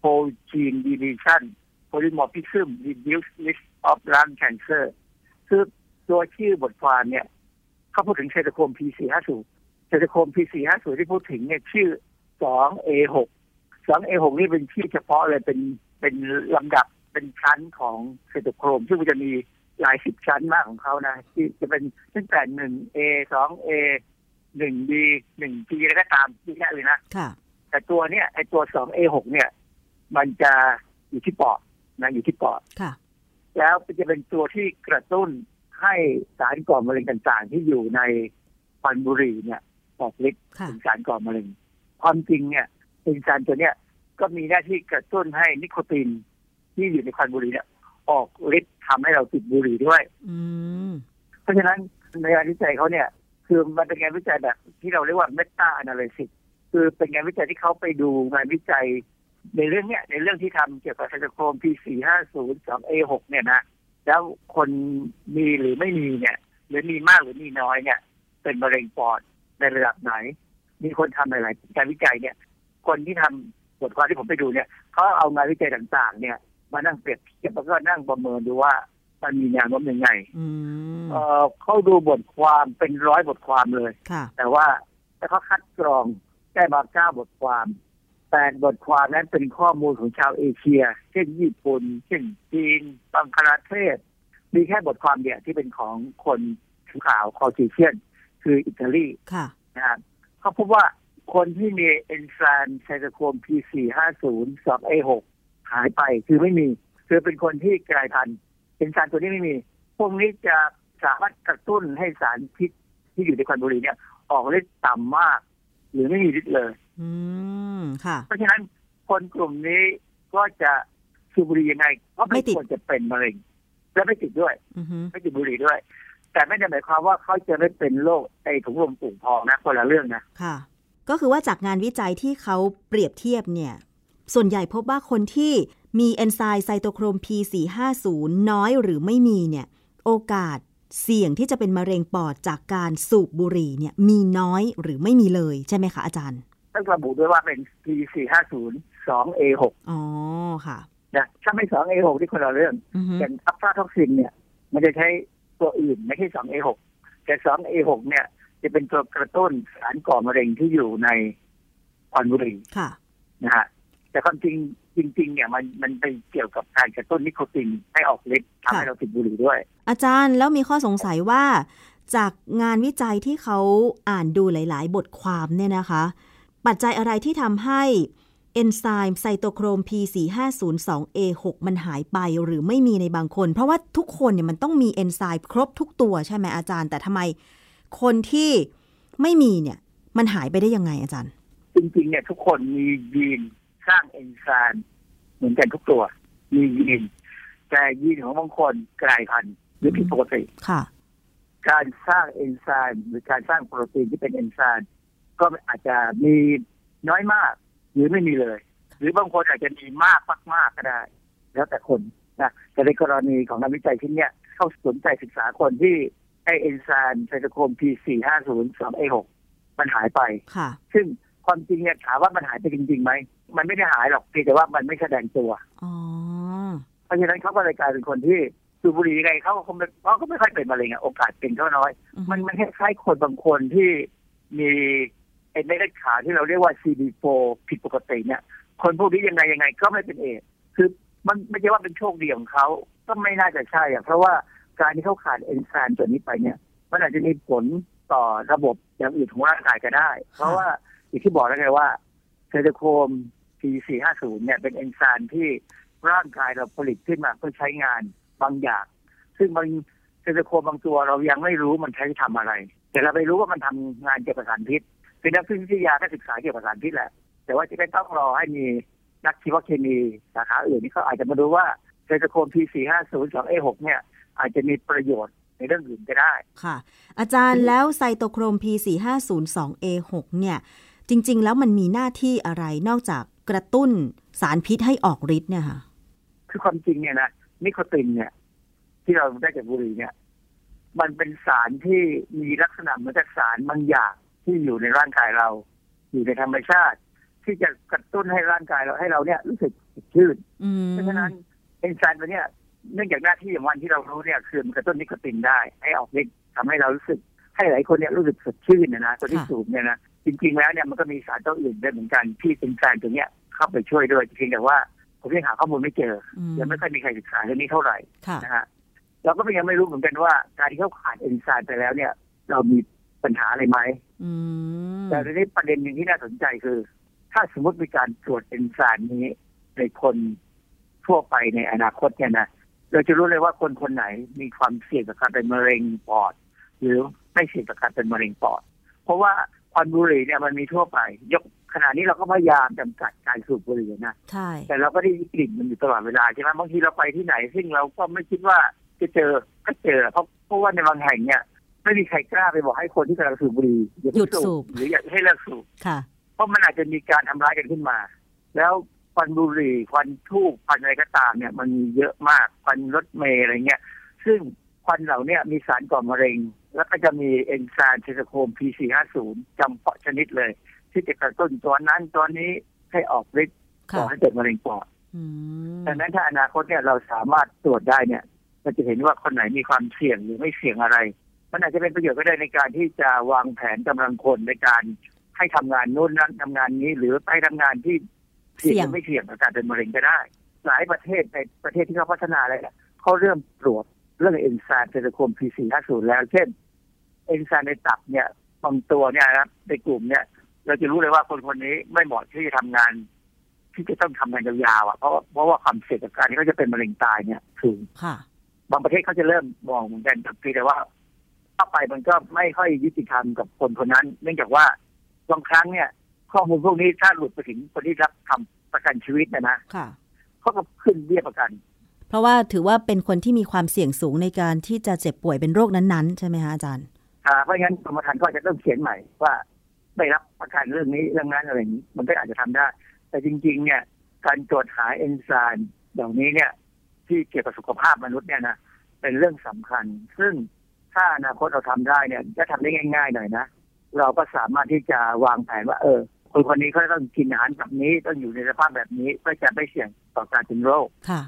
whole gene deletion polymorphism reduced risk of lung cancer คือตัวชื่อบทความเนี่ย เขาพูดถึงไซโตโครม P450 ไซโตโครม P450 ที่พูดถึงเนี่ยชื่อ 2A6 2A6 นี่เป็นชื่อเฉพาะเลยเป็นเป็นลำดับเป็นชั้นของไซโตโครม ซึ่งมันจะมีหลายสิบชั้นมากของเขานะ ที่จะเป็นตั้งแต่ 1A 2A 1B 1G อะไรก็ตามที่แค่เลยนะค่ะแต่ตัวเนี่ยไอตัว 2A6 เนี่ย มันจะอยู่ที่ปอดนะอยู่ที่ปอดค่ะแล้วจะเป็นตัวที่กระตุ้นให้สารก่อมะเร็งต่างๆ ที่อยู่ในควันบุหรี่เนี่ยออกฤทธิ์ค่ะเป็นสารก่อมะเร็งความจริงเนี่ย เอนไซม์ตัวเนี้ยก็มีหน้าที่กระตุ้นให้นิโคตินที่อยู่ในควันบุหรี่เนี่ย ออกฤทธิ์ทำให้เราติดบุหรี่ด้วยอืมเพราะฉะนั้นในงานวิจัยเขาเนี่ย คือมันเป็นงานวิจัยแบบ ที่เราเรียกว่า meta analysis คือเป็นงานวิจัยที่เขาไปดูงานวิจัย ในเรื่องเนี้ย ในเรื่องที่ทำเกี่ยวกับไซโตโครม P450 2A6 เนี่ยนะแล้วคนมีหรือไม่มีเนี่ย หรือมีมากหรือมีน้อยเนี่ย เป็นมะเร็งปอดในระดับไหน มีคนทำหลายๆการวิจัยเนี่ย คนที่ทำบทความที่ผมไปดูเนี่ยเขาเอางานวิจัยต่างๆ เนี่ย มานั่งเปรียบเทียบแล้วก็นั่งประเมินดูว่ามันมีแนวโน้มยังไงอืมเอ่อเขาดูบทความเป็นร้อยบทความเลยค่ะแต่ว่าแต่เขาคัดกรองได้มาเก้าบทความแปดบทความนั้นเป็นข้อมูลของชาวเอเชีย เช่นญี่ปุ่น เช่นจีนบังคลาเทศ มีแค่บทความเดียวที่เป็นของคนผิวขาว Caucasian คืออิตาลีค่ะนะครับเขาพบว่า คนที่มีเอนไซม์ cytochrome P450 2A6 หายไปคือไม่มี คือเป็นคนที่กลายพันธุ์เอนไซม์ตัวนี้ไม่มี พวกนี้จะสามารถกระตุ้นให้สารพิษที่อยู่ในควันบุหรี่เนี่ย ออกฤทธิ์ต่ำมาก หรือไม่มีฤทธิ์เลย อืมค่ะ เพราะฉะนั้นคนกลุ่มนี้ก็จะสูบบุหรี่ยังไงก็ไม่ไม่ติดควรจะเป็นมะเร็งและไม่ติดด้วยอือฮึไม่ติดบุหรี่ด้วย แต่ไม่ได้หมายความว่าเขาจะไม่เป็นโรคไอถุงลมปุ่งพองนะคนละเรื่องนะค่ะ ก็คือว่าจากงานวิจัยที่เขาเปรียบเทียบเนี่ย ส่วนใหญ่พบว่าคนที่มีเอนไซม์ไซโตโครม P450 น้อยหรือไม่มีเนี่ย โอกาสเสี่ยงที่จะเป็นมะเร็งปอดจากการสูบบุหรี่เนี่ยมีน้อยหรือไม่มีเลยใช่ไหมคะอาจารย์ต้องระบุด้วยว่าเป็น P450 2A6 อ๋อค่ะนะถ้าไม่ 2A6 ที่คนละเรื่องอือฮึอย่างอัลฟาท็อกซินเนี่ย มันจะใช้ตัวอื่นไม่ใช่ 2A6 แต่ 2A6 เนี่ย จะเป็นตัวกระตุ้นสารก่อมะเร็งที่อยู่ในควันบุหรี่ค่ะนะฮะแต่ความจริงจริง ๆ เนี่ยมันมันไปเกี่ยวกับการกระตุ้นนิโคตินให้ออกฤทธิ์ทำให้ค่ะเราติดบุหรี่ด้วย อาจารย์แล้วมีข้อสงสัยว่า จากงานวิจัยที่เขาอ่านดูหลาย ๆ บทความเนี่ยนะคะ ปัจจัยอะไรที่ทำให้เอนไซม์ไซโตโครม P450-2A6 มันหายไปหรือไม่มีในบางคน เพราะว่าทุกคนเนี่ยมันต้องมีเอนไซม์ครบทุกตัวใช่ไหมอาจารย์ แต่ทำไม คนที่ไม่มีเนี่ยมันหายไปได้ยังไงอาจารย์ จริงๆเนี่ยทุกคนมียีนสร้างเอนไซม์เหมือนกันทุกตัว มียีน แต่ยีนของบางคนกลายพันธุ์หรือผิดปกติค่ะ การสร้างเอนไซม์หรือการสร้างโปรตีนที่เป็นเอนไซม์ก็อาจจะมีน้อยมาก หรือไม่มีเลย หรือบางคนอาจจะมีมากมากๆก็ได้ แล้วแต่คนนะแต่ในกรณีของงานวิจัยชิ้นเนี้ยเขาสนใจศึกษาคนที่ ไอ้เอนไซม์ cytochrome P450 2A6 มันหายไปค่ะซึ่งความจริงเนี่ยถามว่ามันหายไปจริงๆไหม มันไม่ได้หายหรอกเพียงแต่ว่ามันไม่แสดงตัวอ๋อเพราะฉะนั้นเขาก็เลยกลายเป็นคนที่สูบบุหรี่ไงเขาก็คงไม่เขาก็ไม่ค่อยเป็นมะเร็งอะโอกาสเป็นก็น้อย มันมันคล้ายๆคนบางคนที่มีเอ็นเมดเลือดขาวที่เราเรียกว่า CD4 ผิดปกติเนี่ย คนพวกนี้ยังไงยังไงก็ไม่เป็นเอดคือมันไม่ใช่ว่าเป็นโชคดีของเขาก็ไม่น่าจะใช่อะเพราะว่า การที่เขาขาดเอนไซม์ตัวนี้ไปเนี่ยมันอาจจะมีผลต่อระบบอย่างอื่นของร่างกายก็ได้ เพราะว่าอย่างที่บอกแล้วไงว่าไซโตโครม P450 เนี่ยเป็นเอนไซม์ที่ร่างกายเราผลิตขึ้นมาเพื่อใช้งานบางอย่าง ซึ่งบางไซโตโครมบางตัวเรายังไม่รู้มันใช้ทำอะไร แต่เราไปรู้ว่ามันทำงานเกี่ยวกับสารพิษเป็นนักวิทยาก็ศึกษาเกี่ยวกับสารพิษแหละ แต่ว่าจะไม่ต้องรอให้มีนักชีวเคมีสาขาอื่นที่เขาอาจจะมาดูว่าไซโตโครม P450 2A6 เนี่ย อาจจะมีประโยชน์ในเรื่องอื่นก็ได้ค่ะ อาจารย์แล้วไซโตโครม P450-2A6 เนี่ย จริง ๆ แล้วมันมีหน้าที่อะไรนอกจากกระตุ้นสารพิษให้ออกฤทธิ์เนี่ยค่ะ คือความจริงเนี่ยนะนิโคตินเนี่ย ที่เราได้จากบุหรี่เนี่ย มันเป็นสารที่มีลักษณะเหมือนกับสารบางอย่างที่อยู่ในร่างกายเรา อยู่ในธรรมชาติ ที่จะกระตุ้นให้ร่างกายเราให้เราเนี่ยรู้สึกสดชื่นอืมเพราะฉะนั้นเอนไซม์ตัวเนี้ย เนื่องจากหน้าที่ของมันที่เรารู้เนี่ยคือมันกระตุ้นนิโคตินได้ให้ออกฤทธิ์ทำให้เรารู้สึกให้หลายคนเนี่ยรู้สึกสดชื่นนะนะตัวที่ค่ะสูบเนี่ยนะจริงๆแล้วเนี่ยมันก็มีสารตัวอื่นด้วยเหมือนกันที่เป็นสารตัวเนี้ยเข้าไปช่วยด้วยเพียงแต่ว่าผมยังหาข้อมูลไม่เจออืมยังไม่ค่อยมีใครศึกษาเรื่องนี้เท่าไหร่ค่ะนะฮะเราก็ยังไม่รู้เหมือนกันว่า การที่เขาขาดเอนไซม์ไปแล้วเนี่ย เรามีปัญหาอะไรไหมอืมแต่ทีนี้ประเด็นหนึ่งที่น่าสนใจคือ ถ้าสมมติมีการตรวจเอนไซม์นี้ในคนทั่วไปในอนาคตเนี่ยนะ เราจะรู้เลยว่าคนคนไหนมีความเสี่ยงกับการเป็นมะเร็งปอด หรือไม่เสี่ยงกับการเป็นมะเร็งปอด เพราะว่าควันบุหรี่เนี่ยมันมีทั่วไป ยกขณะนี้เราก็พยายามจำกัดการสูบบุหรี่นะใช่แต่เราก็ได้กลิ่นมันอยู่ตลอดเวลาใช่ไหมบางทีเราไปที่ไหน ซึ่งเราก็ไม่คิดว่าจะเจอก็เจอเพราะเพราะว่าในบางแห่งเนี่ยไม่มีใครกล้าไปบอกให้คนที่กำลังสูบบุหรี่อย่าหยุเพิ่ดงสูบหรืออย่าให้เลิกสูบค่ะ เพราะมันอาจจะมีการทำร้ายกันขึ้นมา แล้ว ควันบุหรี่ควันทูบควันอะไรก็ตามเนี่ย มันมีเยอะมากควันรถเมล์อะไรเงี้ย ซึ่งควันเหล่าเนี้มีสารก่อมะเร็ง แล้วก็จะมีเอนไซม์เทสโคม P450 จำเพาะชนิดเลย ที่จะกระตุ้นตัวนั้นตัวนี้ให้ออกฤทธิ์ก่ค่ะอให้เกิดมะเร็งปอดอืมดังนั้นถ้าอนาคตเนี่ยเราสามารถตรวจได้เนี่ยเราจะเห็นว่าคนไหนมีความเสี่ยงหรือไม่เสี่ยงอะไร มันอาจจะเป็นประโยชน์ก็ได้ในการที่จะวางแผนกำลังคนในการให้ทำงานนู่นนั่นทำงานนี้ หรือไปทำงานที่ เสี่ยงหรือไม่เสี่ยงกับการเป็นมะเร็งก็ได้ หลายประเทศในประเทศที่เขาพัฒนาอะไรเนี่ยเขาเริ่มตรวจเรื่องเอนไซม์เทเลโคม P450 แล้วเช่น เอนไซม์ในตับเนี่ยบางตัวเนี่ยนะครับในกลุ่มเนี่ย เราจะรู้เลยว่าคนคนนี้ไม่เหมาะที่จะทำงาน ที่จะต้องทำงานยาวๆอะเพราะเพราะว่าความเสี่ยงกับการที่เขาจะเป็นมะเร็งตายเนี่ยสูงค่ะ บางประเทศเขาจะเริ่มมองเหมือนกันแต่เพียงแต่ว่าเข้าไปมันก็ไม่ค่อยยุติธรรมกับคนคนนั้น เนื่องจากว่าบางครั้งเนี่ย ข้อมูลพวกนี้ถ้าหลุดไปถึงคนที่รับทำประกันชีวิตเนะนะค่ะเขาก็ขึ้นเบี้ยประกัน เพราะว่าถือว่าเป็นคนที่มีความเสี่ยงสูงในการที่จะเจ็บป่วยเป็นโรคนั้นๆ ใช่ไหมคะอาจารย์อ่าเพราะงั้นกรมธรรม์ก็จะต้องเขียนใหม่ว่าไม่รับประกันเรื่องนี้เรื่องนั้นอะไรอย่างนี้ มันก็อาจจะทำได้ แต่จริง ๆ เนี่ย การตรวจหาเอนไซม์เหล่านี้เนี่ย ที่เกี่ยวกับสุขภาพมนุษย์เนี่ยนะเป็นเรื่องสำคัญ ซึ่งถ้าอนาคตเราทำได้เนี่ยจะทำได้ง่าย ๆ หน่อยนะเราก็สามารถที่จะวางแผนว่า เออ คนคนนี้เขาต้องกินอาหารแบบนี้ต้องอยู่ในสภาพแบบนี้เพื่อจะไม่เสี่ยงต่อการเป็นโรคค่ะ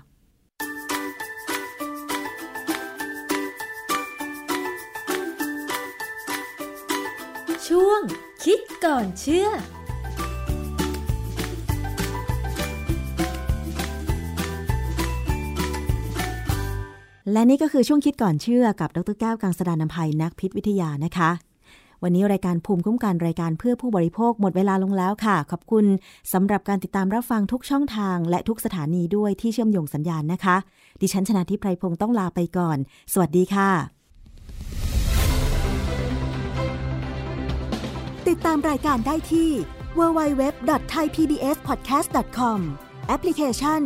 ช่วงคิดก่อนเชื่อและนี่ก็คือช่วงคิดก่อนเชื่อกับดรแก้วกังสดานนภัยนักพิษวิทยานะคะ วันนี้รายการภูมิคุ้มกันรายการเพื่อผู้บริโภคหมดเวลาลงแล้วค่ะ ขอบคุณสำหรับการติดตามรับฟังทุกช่องทาง และทุกสถานีด้วยที่เชื่อมโยงสัญญาณนะคะ ดิฉันชนะทิพไพรพงศ์ต้องลาไปก่อน สวัสดีค่ะ ติดตามรายการได้ที่ www.thaipbspodcast.com แอปพลิเคชัน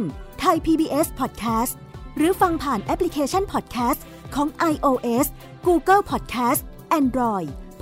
Thai PBS Podcast หรือฟังผ่านแอปพลิเคชัน Podcast ของ iOS Google Podcast Android